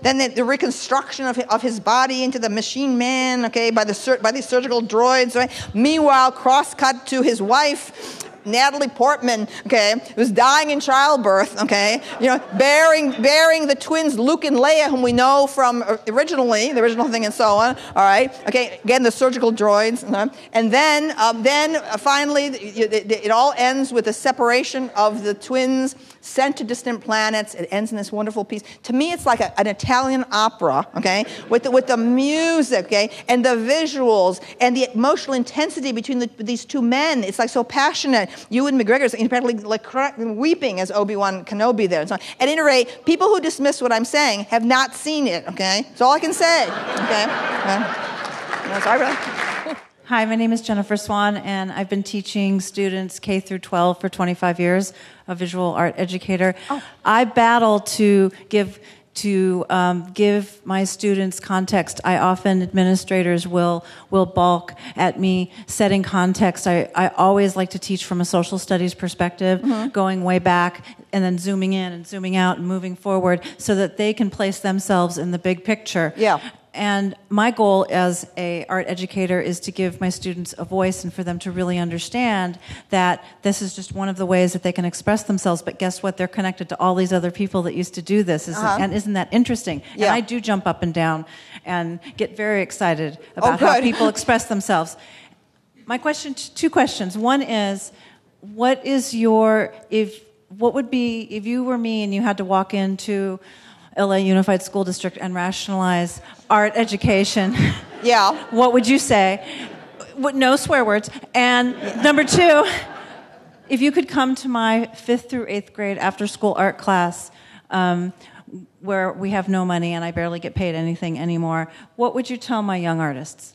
Then the, the reconstruction of, of his body into the machine man, okay, by, the, by these surgical droids, right? Meanwhile, cross cut to his wife, Natalie Portman, okay, who's dying in childbirth, okay, you know, bearing bearing the twins Luke and Leia, whom we know from originally the original thing, and so on. All right, okay, again the surgical droids, uh-huh. and then um, then uh, finally it all ends with the separation of the twins sent to distant planets. It ends in this wonderful piece. To me, it's like a, an Italian opera, okay, with the, with the music, okay, and the visuals and the emotional intensity between the, these two men. It's like so passionate. Ewan McGregor's apparently like weeping as Obi Wan Kenobi there. And so on. At any rate, people who dismiss what I'm saying have not seen it. Okay, that's all I can say. Okay. Uh, sorry, Hi, my name is Jennifer Swan, and I've been teaching students K through 12 for 25 years, a visual art educator. Oh. I battle to give to um, give my students context. I often administrators will will balk at me setting context. I, I always like to teach from a social studies perspective, mm-hmm. going way back and then zooming in and zooming out and moving forward so that they can place themselves in the big picture. Yeah. And my goal as a art educator is to give my students a voice and for them to really understand that this is just one of the ways that they can express themselves. But guess what? They're connected to all these other people that used to do this. Isn't, uh-huh. And isn't that interesting? Yeah. And I do jump up and down and get very excited about oh, how people express themselves. My question, two questions. One is, what is your, if, what would be, if you were me and you had to walk into LA Unified School District and rationalize art education, yeah, what would you say? No swear words. And number two, if you could come to my fifth through eighth grade after school art class, um, where we have no money and I barely get paid anything anymore, what would you tell my young artists?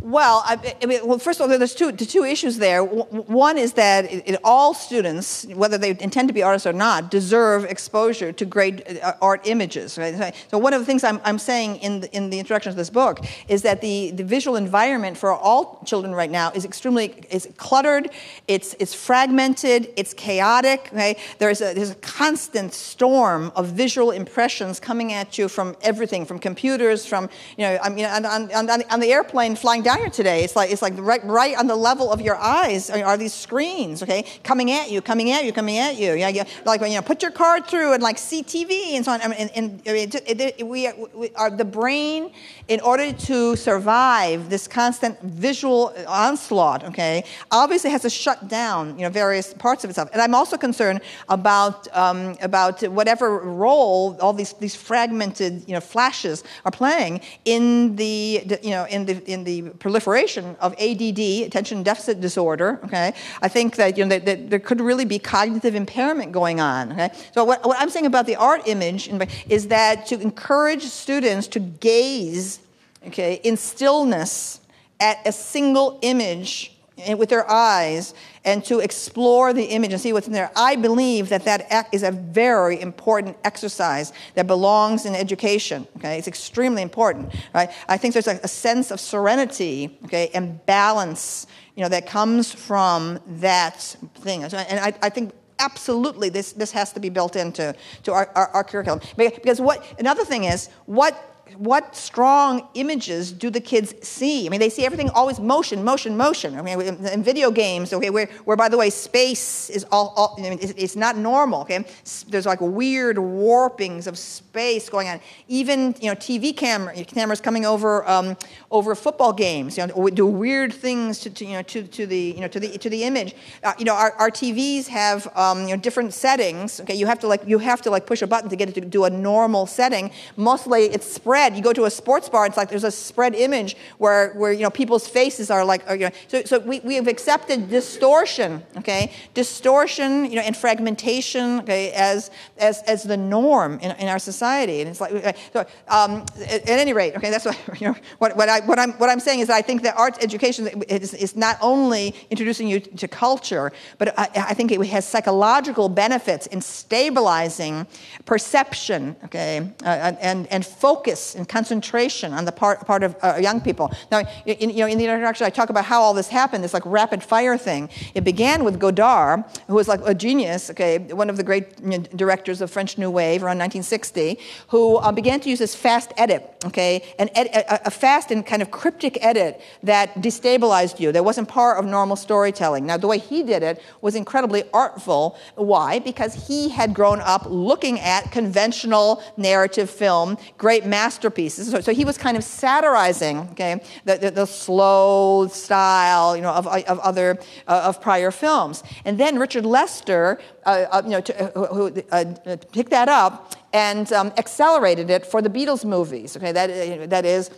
Well, I, I mean, well, first of all, there's two, two issues there. One is that it, all students, whether they intend to be artists or not, deserve exposure to great uh, art images. Right? So one of the things I'm, I'm saying in the, in the introduction to this book is that the, the visual environment for all children right now is extremely is cluttered, it's, it's fragmented, it's chaotic. Right? There's, a, there's a constant storm of visual impressions coming at you from everything, from computers, from, you know, I mean, on, on, on the airplane flying down today. It's like, it's like right, right on the level of your eyes are, these screens, okay, coming at you, coming at you, coming at you. Yeah, yeah. like when you know, put your card through and like see TV and so on. I mean, and, and it, it, it, we, we are the brain, in order to survive this constant visual onslaught, okay, obviously has to shut down, you know, various parts of itself. And I'm also concerned about um, about whatever role all these these fragmented, you know, flashes are playing in the, the you know in the in the proliferation of ADD, attention deficit disorder. Okay, I think that you know that, that there could really be cognitive impairment going on. Okay, so what, what I'm saying about the art image is that to encourage students to gaze, okay, in stillness at a single image with their eyes and to explore the image and see what's in there. I believe that that is a very important exercise that belongs in education. Okay, it's extremely important. Right? I think there's a, a sense of serenity, okay, and balance, you know, that comes from that thing. And I, I think absolutely this, this has to be built into to our, our, our curriculum because what another thing is what what strong images do the kids see? I mean, they see everything always motion, motion, motion. I mean, in video games, okay, where, where by the way, space is all, all I mean, it's, it's, not normal, okay? There's like weird warpings of space going on. Even, you know, TV camera, cameras coming over, um, over football games, you know, do weird things to, to, you know, to, to, the, you know, to, the, to the image. Uh, you know, our, our TVs have, um, you know, different settings, okay? You have to like, you have to like push a button to get it to do a normal setting. Mostly it's spread spread. You go to a sports bar, it's like there's a spread image where, where you know, people's faces are like, are, you know, so, so we, we have accepted distortion, okay? Distortion, you know, and fragmentation, okay, as, as, as the norm in, in our society. And it's like, so, um, at, at, any rate, okay, that's what, you know, what, what, I, what, I'm, what I'm saying is that I think that arts education is, is not only introducing you to culture, but I, I think it has psychological benefits in stabilizing perception, okay, uh, and, and focus and concentration on the part, part of uh, young people. Now, in, you know, in the introduction, I talk about how all this happened, this like rapid fire thing. It began with Godard, who was like a genius, okay, one of the great you know, directors of French New Wave around 1960, who uh, began to use this fast edit, okay, an ed- a, a fast and kind of cryptic edit that destabilized you, that wasn't part of normal storytelling. Now, the way he did it was incredibly artful. Why? Because he had grown up looking at conventional narrative film, great master masterpieces. So, so he was kind of satirizing, okay, the, the, the slow style, you know, of, of other uh, of prior films. And then Richard Lester, uh, uh, you know, to, uh, who uh, picked that up and um, accelerated it for the Beatles movies. Okay, that that is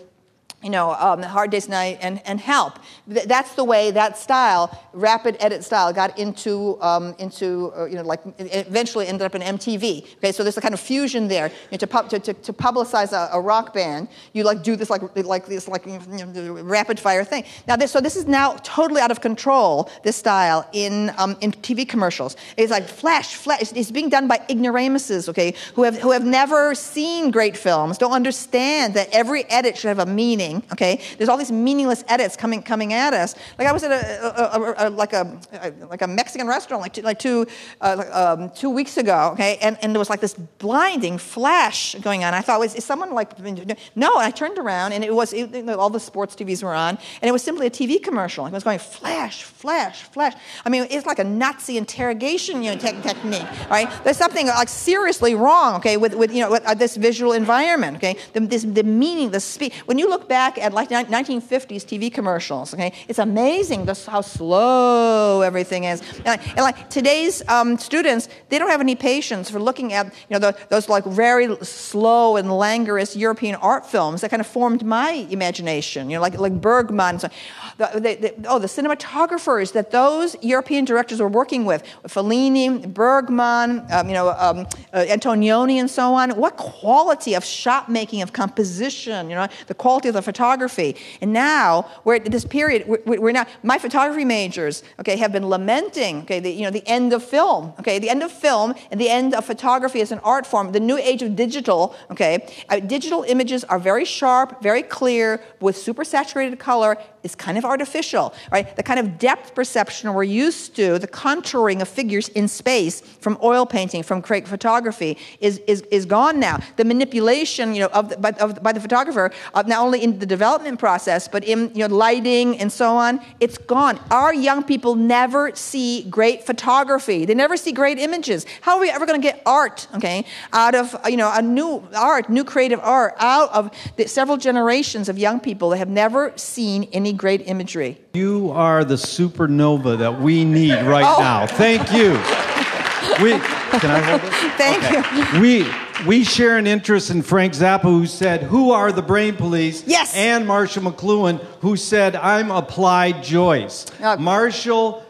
you know, um, Hard Day's Night and, and Help. That's the way that style, rapid edit style, got into, um, into uh, you know, like, eventually ended up in MTV. Okay, so there's a kind of fusion there. You know, to, pub, to, to, to, publicize a, a, rock band, you like do this like, like this like you know, rapid fire thing. Now, this, so this is now totally out of control, this style, in, um, in TV commercials. It's like flash, flash. It's, it's being done by ignoramuses, okay, who have, who have never seen great films, don't understand that every edit should have a meaning Okay, there's all these meaningless edits coming coming at us. Like I was at a, a, a, a like a like a Mexican restaurant like two, like two uh, um, two weeks ago. Okay, and, and there was like this blinding flash going on. I thought, was is someone like no? And I turned around and it was it, all the sports TVs were on, and it was simply a TV commercial. It was going flash, flash, flash. I mean, it's like a Nazi interrogation you know, te- technique, right? There's something like seriously wrong, okay, with, with you know with, uh, this visual environment, okay? The, this, the meaning, the speed. When you look back back at like 1950s TV commercials. Okay, it's amazing this, how slow everything is. And, and like today's um, students, they don't have any patience for looking at you know the, those like very slow and languorous European art films that kind of formed my imagination. You know, like like Bergman. So, the, oh, the cinematographers that those European directors were working with, Fellini, Bergman, um, you know, um, uh, Antonioni, and so on. What quality of shot making, of composition, you know, the quality of the photography. And now we're at this period. We're, we're now my photography majors, okay, have been lamenting, okay, the, you know, the end of film, okay, the end of film and the end of photography as an art form, the new age of digital, okay. Uh, digital images are very sharp, very clear, with super saturated color is kind of artificial, right? The kind of depth perception we're used to, the contouring of figures in space from oil painting, from great photography, is, is, is gone now. The manipulation, you know, of the, by, of, by the photographer, of not only in the development process, but in you know, lighting and so on, it's gone. Our young people never see great photography. They never see great images. How are we ever going to get art, okay, out of, you know, a new art, new creative art, out of the several generations of young people that have never seen any great imagery? You are the supernova that we need right oh. now. Thank you. We, can I hold it? Thank okay. you. We, we share an interest in Frank Zappa, who said, Who are the brain police? Yes. And Marshall McLuhan, who said, I'm Applied Joyce. Okay. Marshall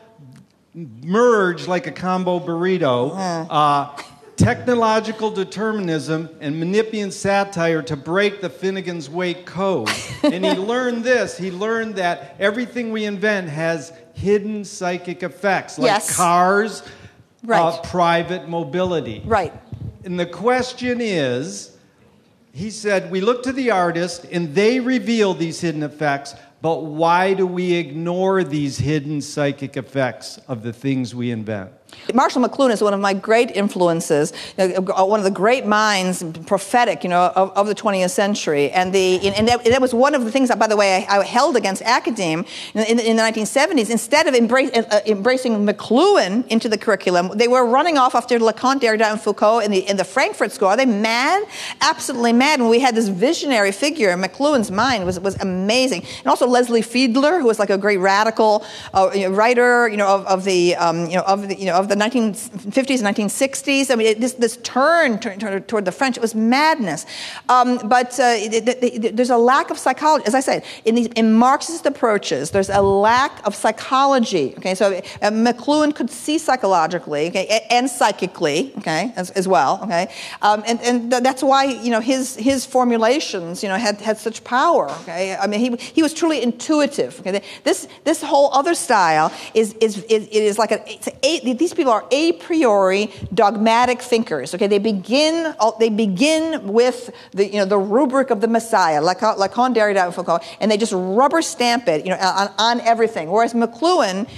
merged like a combo burrito. Uh, technological determinism and Menippean satire to break the Finnegans Wake code. and he learned this. He learned that everything we invent has hidden psychic effects, like yes. cars, right. uh, private mobility. Right. And the question is, he said, we look to the artist and they reveal these hidden effects, but why do we ignore these hidden psychic effects of the things we invent? Marshall McLuhan is one of my great influences, one of the great minds, prophetic, you know, of, of the 20th century. And, the, and that, that, was one of the things, that, by the way, I, I held against academe in, in, in, the 1970s. Instead of embrace, uh, embracing McLuhan into the curriculum, they were running off after Lacan, Derrida, and Foucault in the, in the Frankfurt School. Are they mad? Absolutely mad. And we had this visionary figure. McLuhan's mind was, was amazing. And also Leslie Fiedler, who was like a great radical uh, writer, you know, of, of the, um, you know, of the, you know, of the 1950s, 1960s. I mean, it, this, this turn toward, the French, it was madness. Um, but uh, it, it, there's a lack of psychology. As I said, in, these, in Marxist approaches, there's a lack of psychology. Okay, so uh, McLuhan could see psychologically okay, and psychically, okay, as, as well. Okay, um, and, and that's why you know his his formulations, you know, had, had such power. Okay, I mean, he, he was truly intuitive. Okay, this this whole other style is is, is it is like a, a these people are a priori dogmatic thinkers. Okay, they begin they begin with the you know the rubric of the Messiah, like like Derrida and Foucault, and they just rubber stamp it you know on, on everything. Whereas McLuhan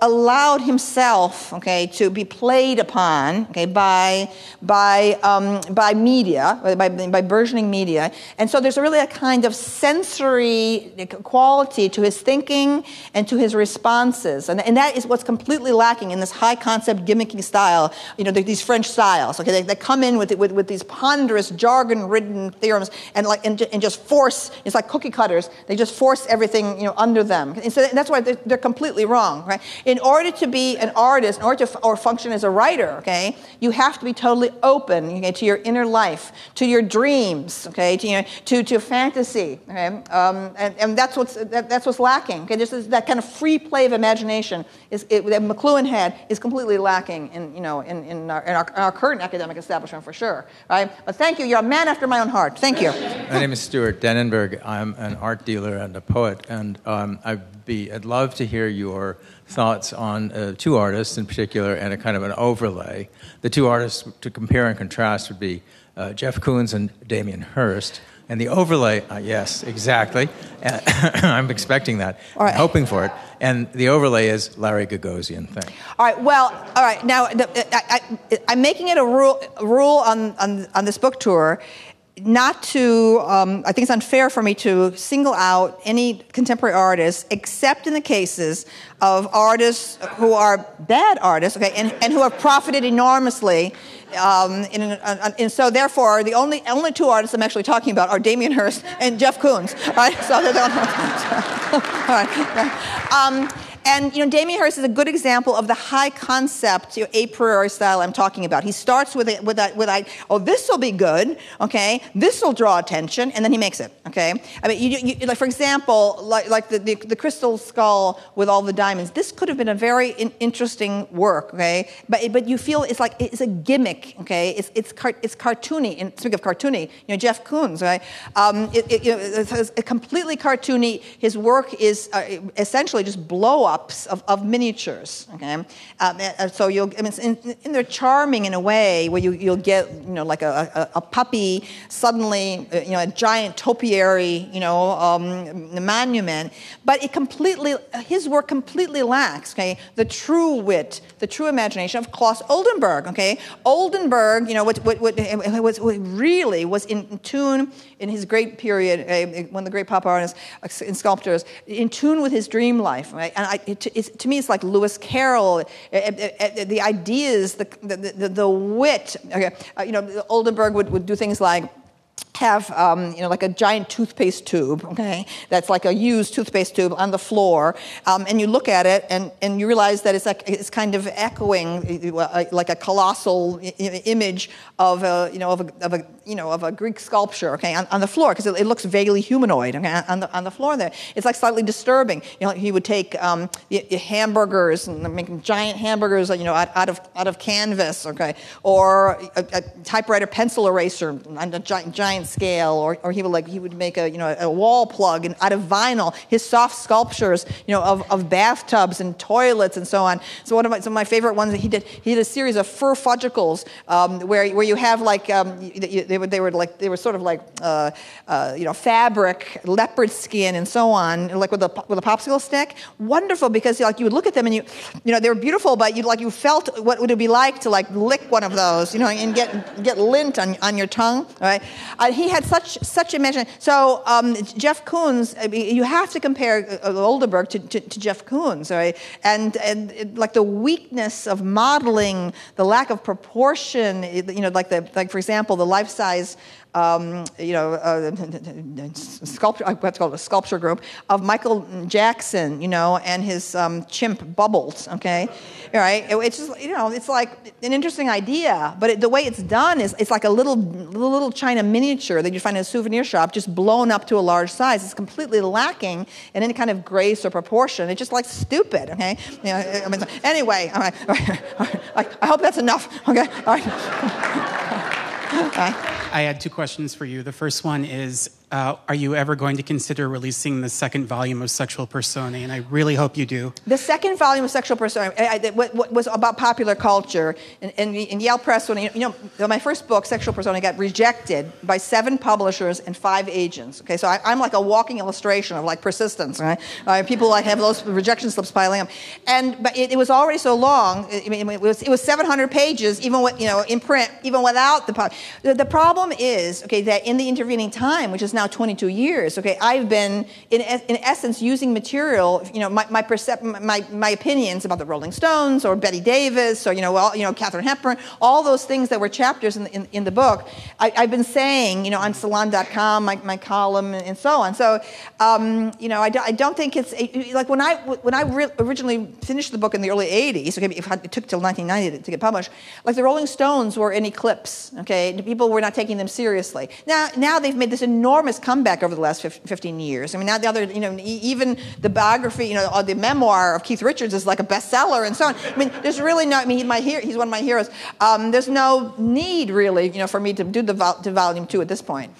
allowed himself, okay, to be played upon, okay, by by um, by media, by, by burgeoning media, and so there's really a kind of sensory quality to his thinking and to his responses, and, and that is what's completely lacking in this high concept gimmicky style. You know, these French styles, okay, they, they come in with, with with these ponderous jargon-ridden theorems and like and, and just force. It's like cookie cutters. They just force everything you know under them, and so that's why they're, they're completely wrong, right? In order to be an artist, in order to or function as a writer, okay, you have to be totally open okay, to your inner life, to your dreams, okay, to, you know, to, to fantasy, okay, um, and, and that's, what's, that, that's what's lacking. Okay, just that kind of free play of imagination is, it, that McLuhan had is completely lacking in, you know, in, in, our, in, our, in our current academic establishment for sure, right? But thank you. You're a man after my own heart. Thank you. My name is Stuart Denenberg. I'm an art dealer and a poet, and um, I'd be I'd love to hear your thoughts on uh, two artists in particular and a kind of an overlay. The two artists to compare and contrast would be uh, Jeff Koons and Damien Hirst. And the overlay, uh, yes, exactly. I'm expecting that, I'm hoping for it. And the overlay is Larry Gagosian thing. All right. Well, all right. Now, I, am making it a rule, a rule on, on, on this book tour not to, um, I think it's unfair for me to single out any contemporary artists except in the cases of artists who are bad artists, okay, and, and who have profited enormously. Um, in, and so, therefore, the only, only two artists I'm actually talking about are Damien Hirst and Jeff Koons. Right? So they're the only ones. all right. Um, And you know, Damien Hirst is a good example of the high concept, you know, a priori style I'm talking about. He starts with a, with that with I oh this will be good, okay, this will draw attention, and then he makes it, okay. I mean, you, you, like for example, like like the, the, the crystal skull with all the diamonds. This could have been a very in, interesting work, okay, but but you feel it's like it's a gimmick, okay. It's it's car, it's cartoony. And speaking of cartoony, you know Jeff Koons, right? Um, it, it, you know, it's, it's completely cartoony. His work is uh, essentially just blow of, of miniatures. Okay, um, so you'll I mean, in, in, they're charming in a way where you you'll get you know like a, a, a puppy suddenly uh, you know a giant topiary you know um, monument, but it completely his work completely lacks okay the true wit, the true imagination of Claes Oldenburg. Okay, Oldenburg, you know what what, what, what, what really was in tune in his great period, uh, one of the great pop artists uh, and sculptors, in tune with his dream life. Right? And I, it, to me, it's like Lewis Carroll. Uh, uh, the ideas, the, the, the, the wit. Okay, uh, you know, Oldenburg would, would do things like have um, you know like a giant toothpaste tube okay that's like a used toothpaste tube on the floor um, and you look at it and, and you realize that it's like it's kind of echoing uh, like a colossal image of a you know of a, of a you know of a Greek sculpture okay on, on the floor because it, it, looks vaguely humanoid okay, on the on the floor there. It's like slightly disturbing. You know he would take um, hamburgers and making giant hamburgers you know out, out of out of canvas okay or a, a typewriter pencil eraser and a giant, giant giant scale, or, or he would like he would make a you know a wall plug and out of vinyl. His soft sculptures, you know, of, of bathtubs and toilets and so on. So one of my, some of my favorite ones that he did, he did a series of fur fudgicles um, where where you have like um, they, were, they were like they were sort of like uh, uh, you know fabric, leopard skin, and so on, like with a with a popsicle stick. Wonderful because like you would look at them and you you know they were beautiful, but you like you felt what would it be like to like lick one of those, you know, and get get lint on on your tongue, right? Uh, he had such such imagination. So um, Jeff Koons, I mean, you have to compare uh, Oldenburg to, to, to, Jeff Koons, right? And and it, like the weakness of modeling, the lack of proportion, you know, like the like for example, the life size um, you know, uh, sculpture, what's called a sculpture group of Michael Jackson, you know, and his um, chimp Bubbles, okay? All right? It, it's just, you know, it's like an interesting idea, but it, the way it's done is it's like a little, little China miniature that you find in a souvenir shop, just blown up to a large size. It's completely lacking in any kind of grace or proportion. It's just like stupid, okay? You know, I mean, anyway, all right, all right, all right, I hope that's enough, okay? All right. I had two questions for you. The first one is uh, are you ever going to consider releasing the second volume of Sexual Personae? And I really hope you do. The second volume of Sexual Personae what, what was about popular culture. And, and Yale Press, when you know, my first book, Sexual Personae, got rejected by seven publishers and five agents. Okay, so I, am like a walking illustration of like persistence, right? Uh, people like have those rejection slips piling up, and but it, it was already so long. I mean, it was it was 700 pages, even with you know in print, even without the. The, the problem is okay that in the intervening time, which is now now 22 years, okay, I've been, in, in essence, using material, you know, my, my, percep- my, my opinions about the Rolling Stones or Bette Davis or, you know, well, you know, Katharine Hepburn, all those things that were chapters in, in, in the book, I, have been saying, you know, on salon.com, my, my column, and so on. So, um, you know, I, I don't think it's, like when I, when I re- originally finished the book in the early 80s, okay, it took till 1990 to, to get published, like the Rolling Stones were in eclipse, okay, people were not taking them seriously. Now, now they've made this enormous enormous comeback over the last 15 years. I mean, now the other, you know, even the biography, you know, the memoir of Keith Richards is like a bestseller and so on. I mean, there's really no, I mean, he's, my he's one of my heroes. Um, there's no need really, you know, for me to do the to volume two at this point.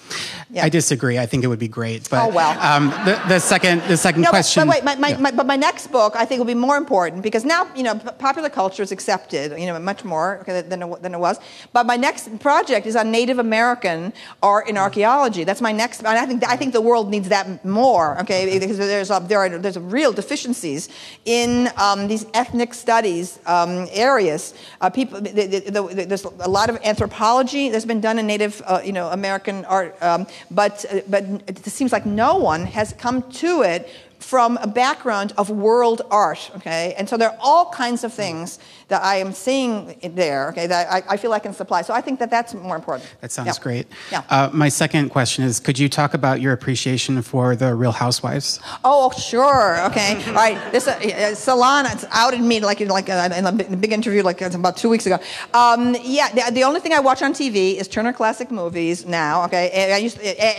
Yeah. I disagree. I think it would be great. But, oh well. Um, the, the, second, the second no, question. But, but wait, my, my, yeah. my, but my next book I think will be more important because now you know popular culture is accepted, you know, much more than it, than it was. But my next project is on Native American art and archaeology. That's my next and I think I think the world needs that more. Okay, because there's a, there are there's real deficiencies in um, these ethnic studies um, areas. Uh, people, the, the, the, there's a lot of anthropology that's been done in Native, uh, you know, American art, um, but uh, but it seems like no one has come to it from a background of world art, okay? And so there are all kinds of things that I am seeing there, okay, that I, I feel I can supply. So I think that that's more important. That sounds Yeah. great. Yeah. Uh, my second question is Could you talk about your appreciation for the Real Housewives? Oh, sure. Okay. All right. This uh, Salon outed me like like uh, in a big big interview like uh, about two weeks ago. Um, yeah. The, the only thing I watch on TV is Turner Classic Movies now. Okay. And,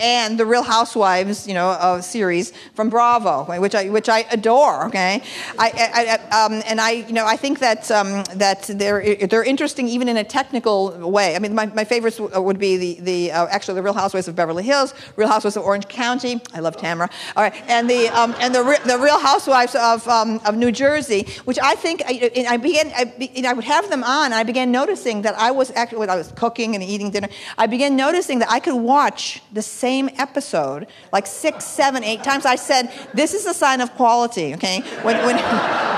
and the Real Housewives, you know, uh, series from Bravo, okay, which I which I adore. Okay. I, I, I um, and I you know I think that um, that they're they're interesting even in a technical way. I mean, my, my favorites would be the the uh, actually the Real Housewives of Beverly Hills, Real Housewives of Orange County. I love Tamara. All right, and the um, and the Re- the Real Housewives of um, of New Jersey, which I think I, I began I, be- I would have them on, I began noticing that I was actually when I was cooking and eating dinner, I began noticing that I could watch the same episode like six, seven, eight times. I said, "This is a sign of quality." Okay, when when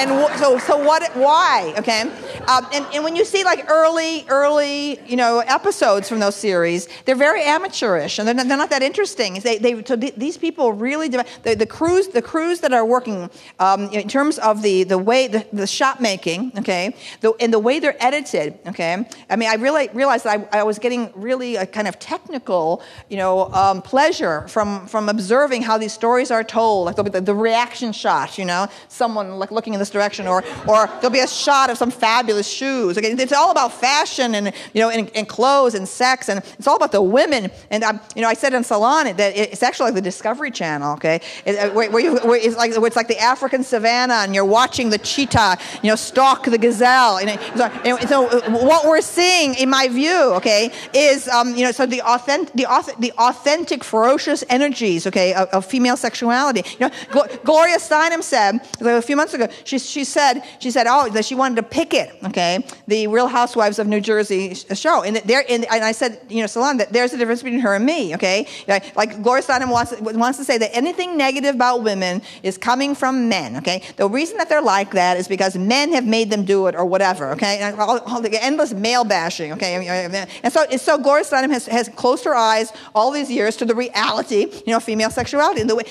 and so so what? Why? Okay, um, and and when you see like early early you know episodes from those series, they're very amateurish and they're not, they're not that interesting. They, they so th- these people really de- the, the crews the crews that are working um, in terms of the the way the, the shot making okay the, and the way they're edited okay. I mean I really realized that I, I was getting really a kind of technical you know um, pleasure from from observing how these stories are told like there'll the, the reaction shot you know? Someone like looking in this direction or or there'll be a shot of some fabulous shoes. Okay it's all about fashion and you know and, and clothes and sex and it's all about the women. And um, you know I said in Salon that it's actually like the Discovery Channel okay? It, uh, where, where you, where it's like it's like the African savannah and you're watching the cheetah you know stalk the gazelle. And, it, so, and so uh, what we're seeing in my view okay is um, you know so the authentic the, the authentic ferocious energies okay of, of female sexuality you know Gl- Gloria Steinem said a few months ago she, she said she said oh that she wanted to pick it okay the Real Housewives of New Jersey show. And there and, I said you know Salon that there's a difference between her and me okay? Like, like Gloria Steinem wants wants to say that anything negative about women is coming from men okay? The reason that they're like that is because men have made them do it or whatever okay? And all, all the endless male bashing okay? And so so Gloria Steinem has, has closed her eyes all these years to the reality you know female sexuality and the way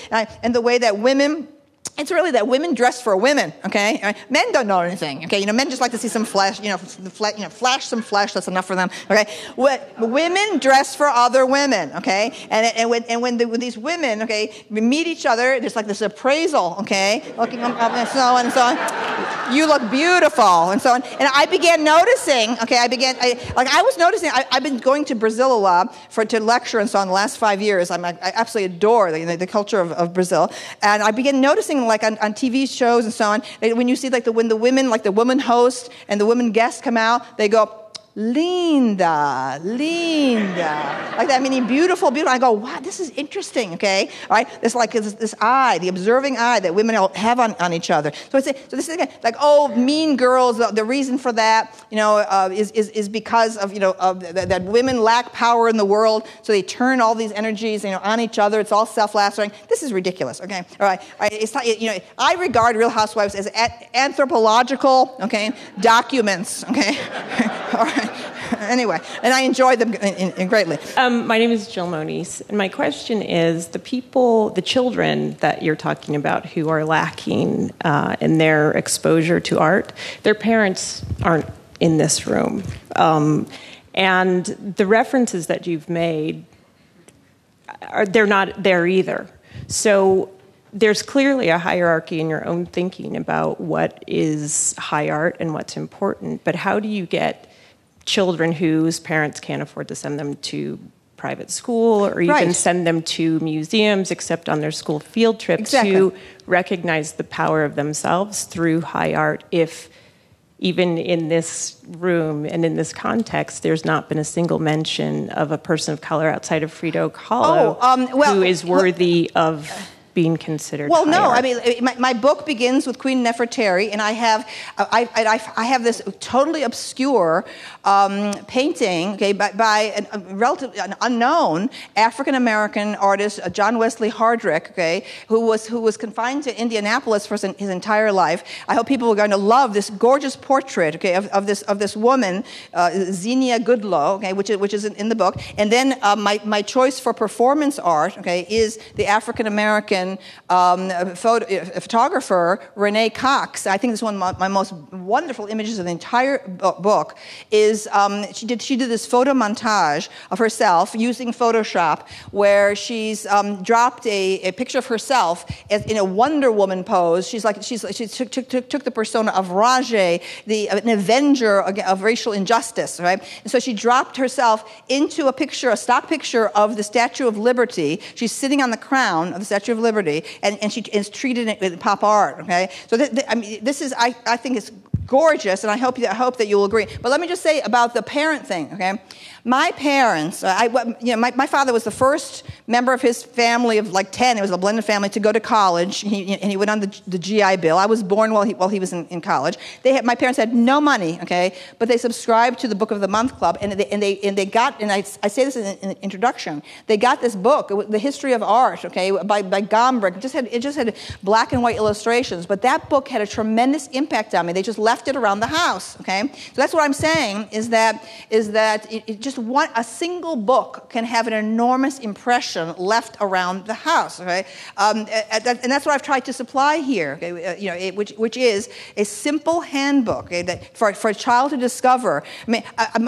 and the way that women it's really that women dress for women, okay? Men don't know anything, okay? You know, men just like to see some flesh, you know, fle- you know flash some flesh, that's enough for them, okay? What, women dress for other women, okay? And, and when, and when, the, when these women, okay, meet each other, there's like this appraisal, okay? Looking up and so on and so on. You look beautiful, and so on. And I began noticing, okay, I began, I, like I was noticing, I, have been going to Brazil a lot for, to lecture and so on the last five years. I'm, I absolutely adore the, the culture of, of Brazil. And I began noticing like on, on TV shows and so on, when you see like the, when the women, like the woman host and the women guests come out, they go, Linda, Linda. Like that, meaning beautiful, beautiful. I go, wow, this is interesting, okay? All right? It's like this, this eye, the observing eye that women have on, on each other. So, it's, so this is like, oh, mean girls, the, the reason for that, you know, uh, is, is, is because of, you know, of that, that women lack power in the world, so they turn all these energies, you know, on each other. It's all self-lacerating. This is ridiculous, okay? All right? All right it's not, you know, I regard Real Housewives as anthropological, okay, documents, okay? all right? anyway, and I enjoy them greatly. Um, my name is Jill Moniz, and my question is the people, the children that you're talking about who are lacking uh, in their exposure to art, their parents aren't in this room. Um, and the references that you've made, are, they're not there either. So there's clearly a hierarchy in your own thinking about what is high art and what's important, but how do you get children whose parents can't afford to send them to private school or even right. send them to museums except on their school field trip exactly. to recognize the power of themselves through high art if even in this room and in this context, there's not been a single mention of a person of color outside of Frida Kahlo oh, um, well, who is worthy of being considered. Well, no. I mean, my, my, book begins with Queen Nefertari, and I have, I, I, I have this totally obscure um, painting, okay, by, by an, a relative, an unknown African American artist, uh, John Wesley Hardrick, okay, who was who was confined to Indianapolis for his, his, entire life. I hope people are going to love this gorgeous portrait, okay, of, of this of this woman, uh, Xenia Goodloe, okay, which is which is in, in the book. And then uh, my my choice for performance art, okay, is the African American Um, photo, photographer, Renee Cox. I think this is one of my, most wonderful images of the entire book. Is um, she did she did this photo montage of herself using Photoshop, where she's um, dropped a, a, picture of herself in a Wonder Woman pose. She's like she's she took, took, took the persona of Raje, the an avenger of racial injustice, right? And so she dropped herself into a picture, a stock picture of the Statue of Liberty. She's sitting on the crown of the Statue of Liberty, and, and she is treated it with pop art. Okay, so th- th- I mean, this is I, I think it's gorgeous, and I hope, I hope that you'll agree. But let me just say about the parent thing, okay? My parents, uh, I, you know, my, my father was the first member of his family of like 10, it was a blended family, to go to college, he, and he went on the, the GI Bill. I was born while he, while he was in, in college. They had, my parents had no money, okay, but they subscribed to the Book of the Month Club, and they, and they, and they got, and I, I say this in, in the introduction, they got this book, The History of Art, okay, by, by Gombrich. It just, had, it just had black and white illustrations, but that book had a tremendous impact on me. They just left it around the house, okay? So that's what I'm saying, is that, is that it, it just one, a single book can have an enormous impression left around the house. Okay? Um, and that's what I've tried to supply here, okay? Uh, you know, which, which is a simple handbook okay, that for, for a child to discover. I mean,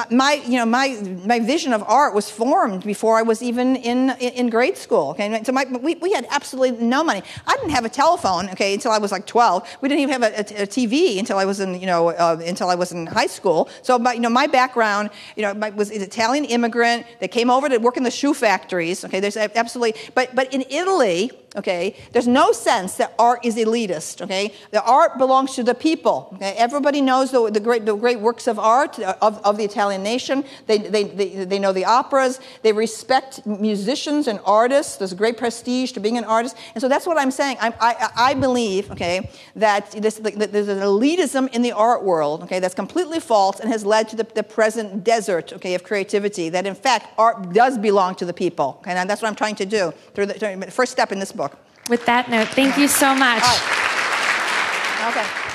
my, you know, my, my vision of art was formed before I was even in, in grade school. Okay? So my, we, we had absolutely no money. I didn't have a telephone okay, until I was like 12. We didn't even have a, a, a TV until I was in, you know, uh, until I was in high school. So my, you know, my background you know, my, was an Italian immigrant that came over to work in the shoe factories. Okay, there's absolutely, but, but in Italy, okay? There's no sense that art is elitist okay? The art belongs to the people okay? Everybody knows the, the great, the great works of art uh, of, of the italian nation. They, they, they, they know the operas. They respect musicians and artists. There's great prestige to being an artist. And so that's what i'm saying. I, I, I believe okay that, this, there's an elitism in the art world okay that's completely false and has led to the, the present desert okay of creativity that in fact art does belong to the people okay? And that's what i'm trying to do through the first step in this book with that note, thank you so much. Oh. Okay.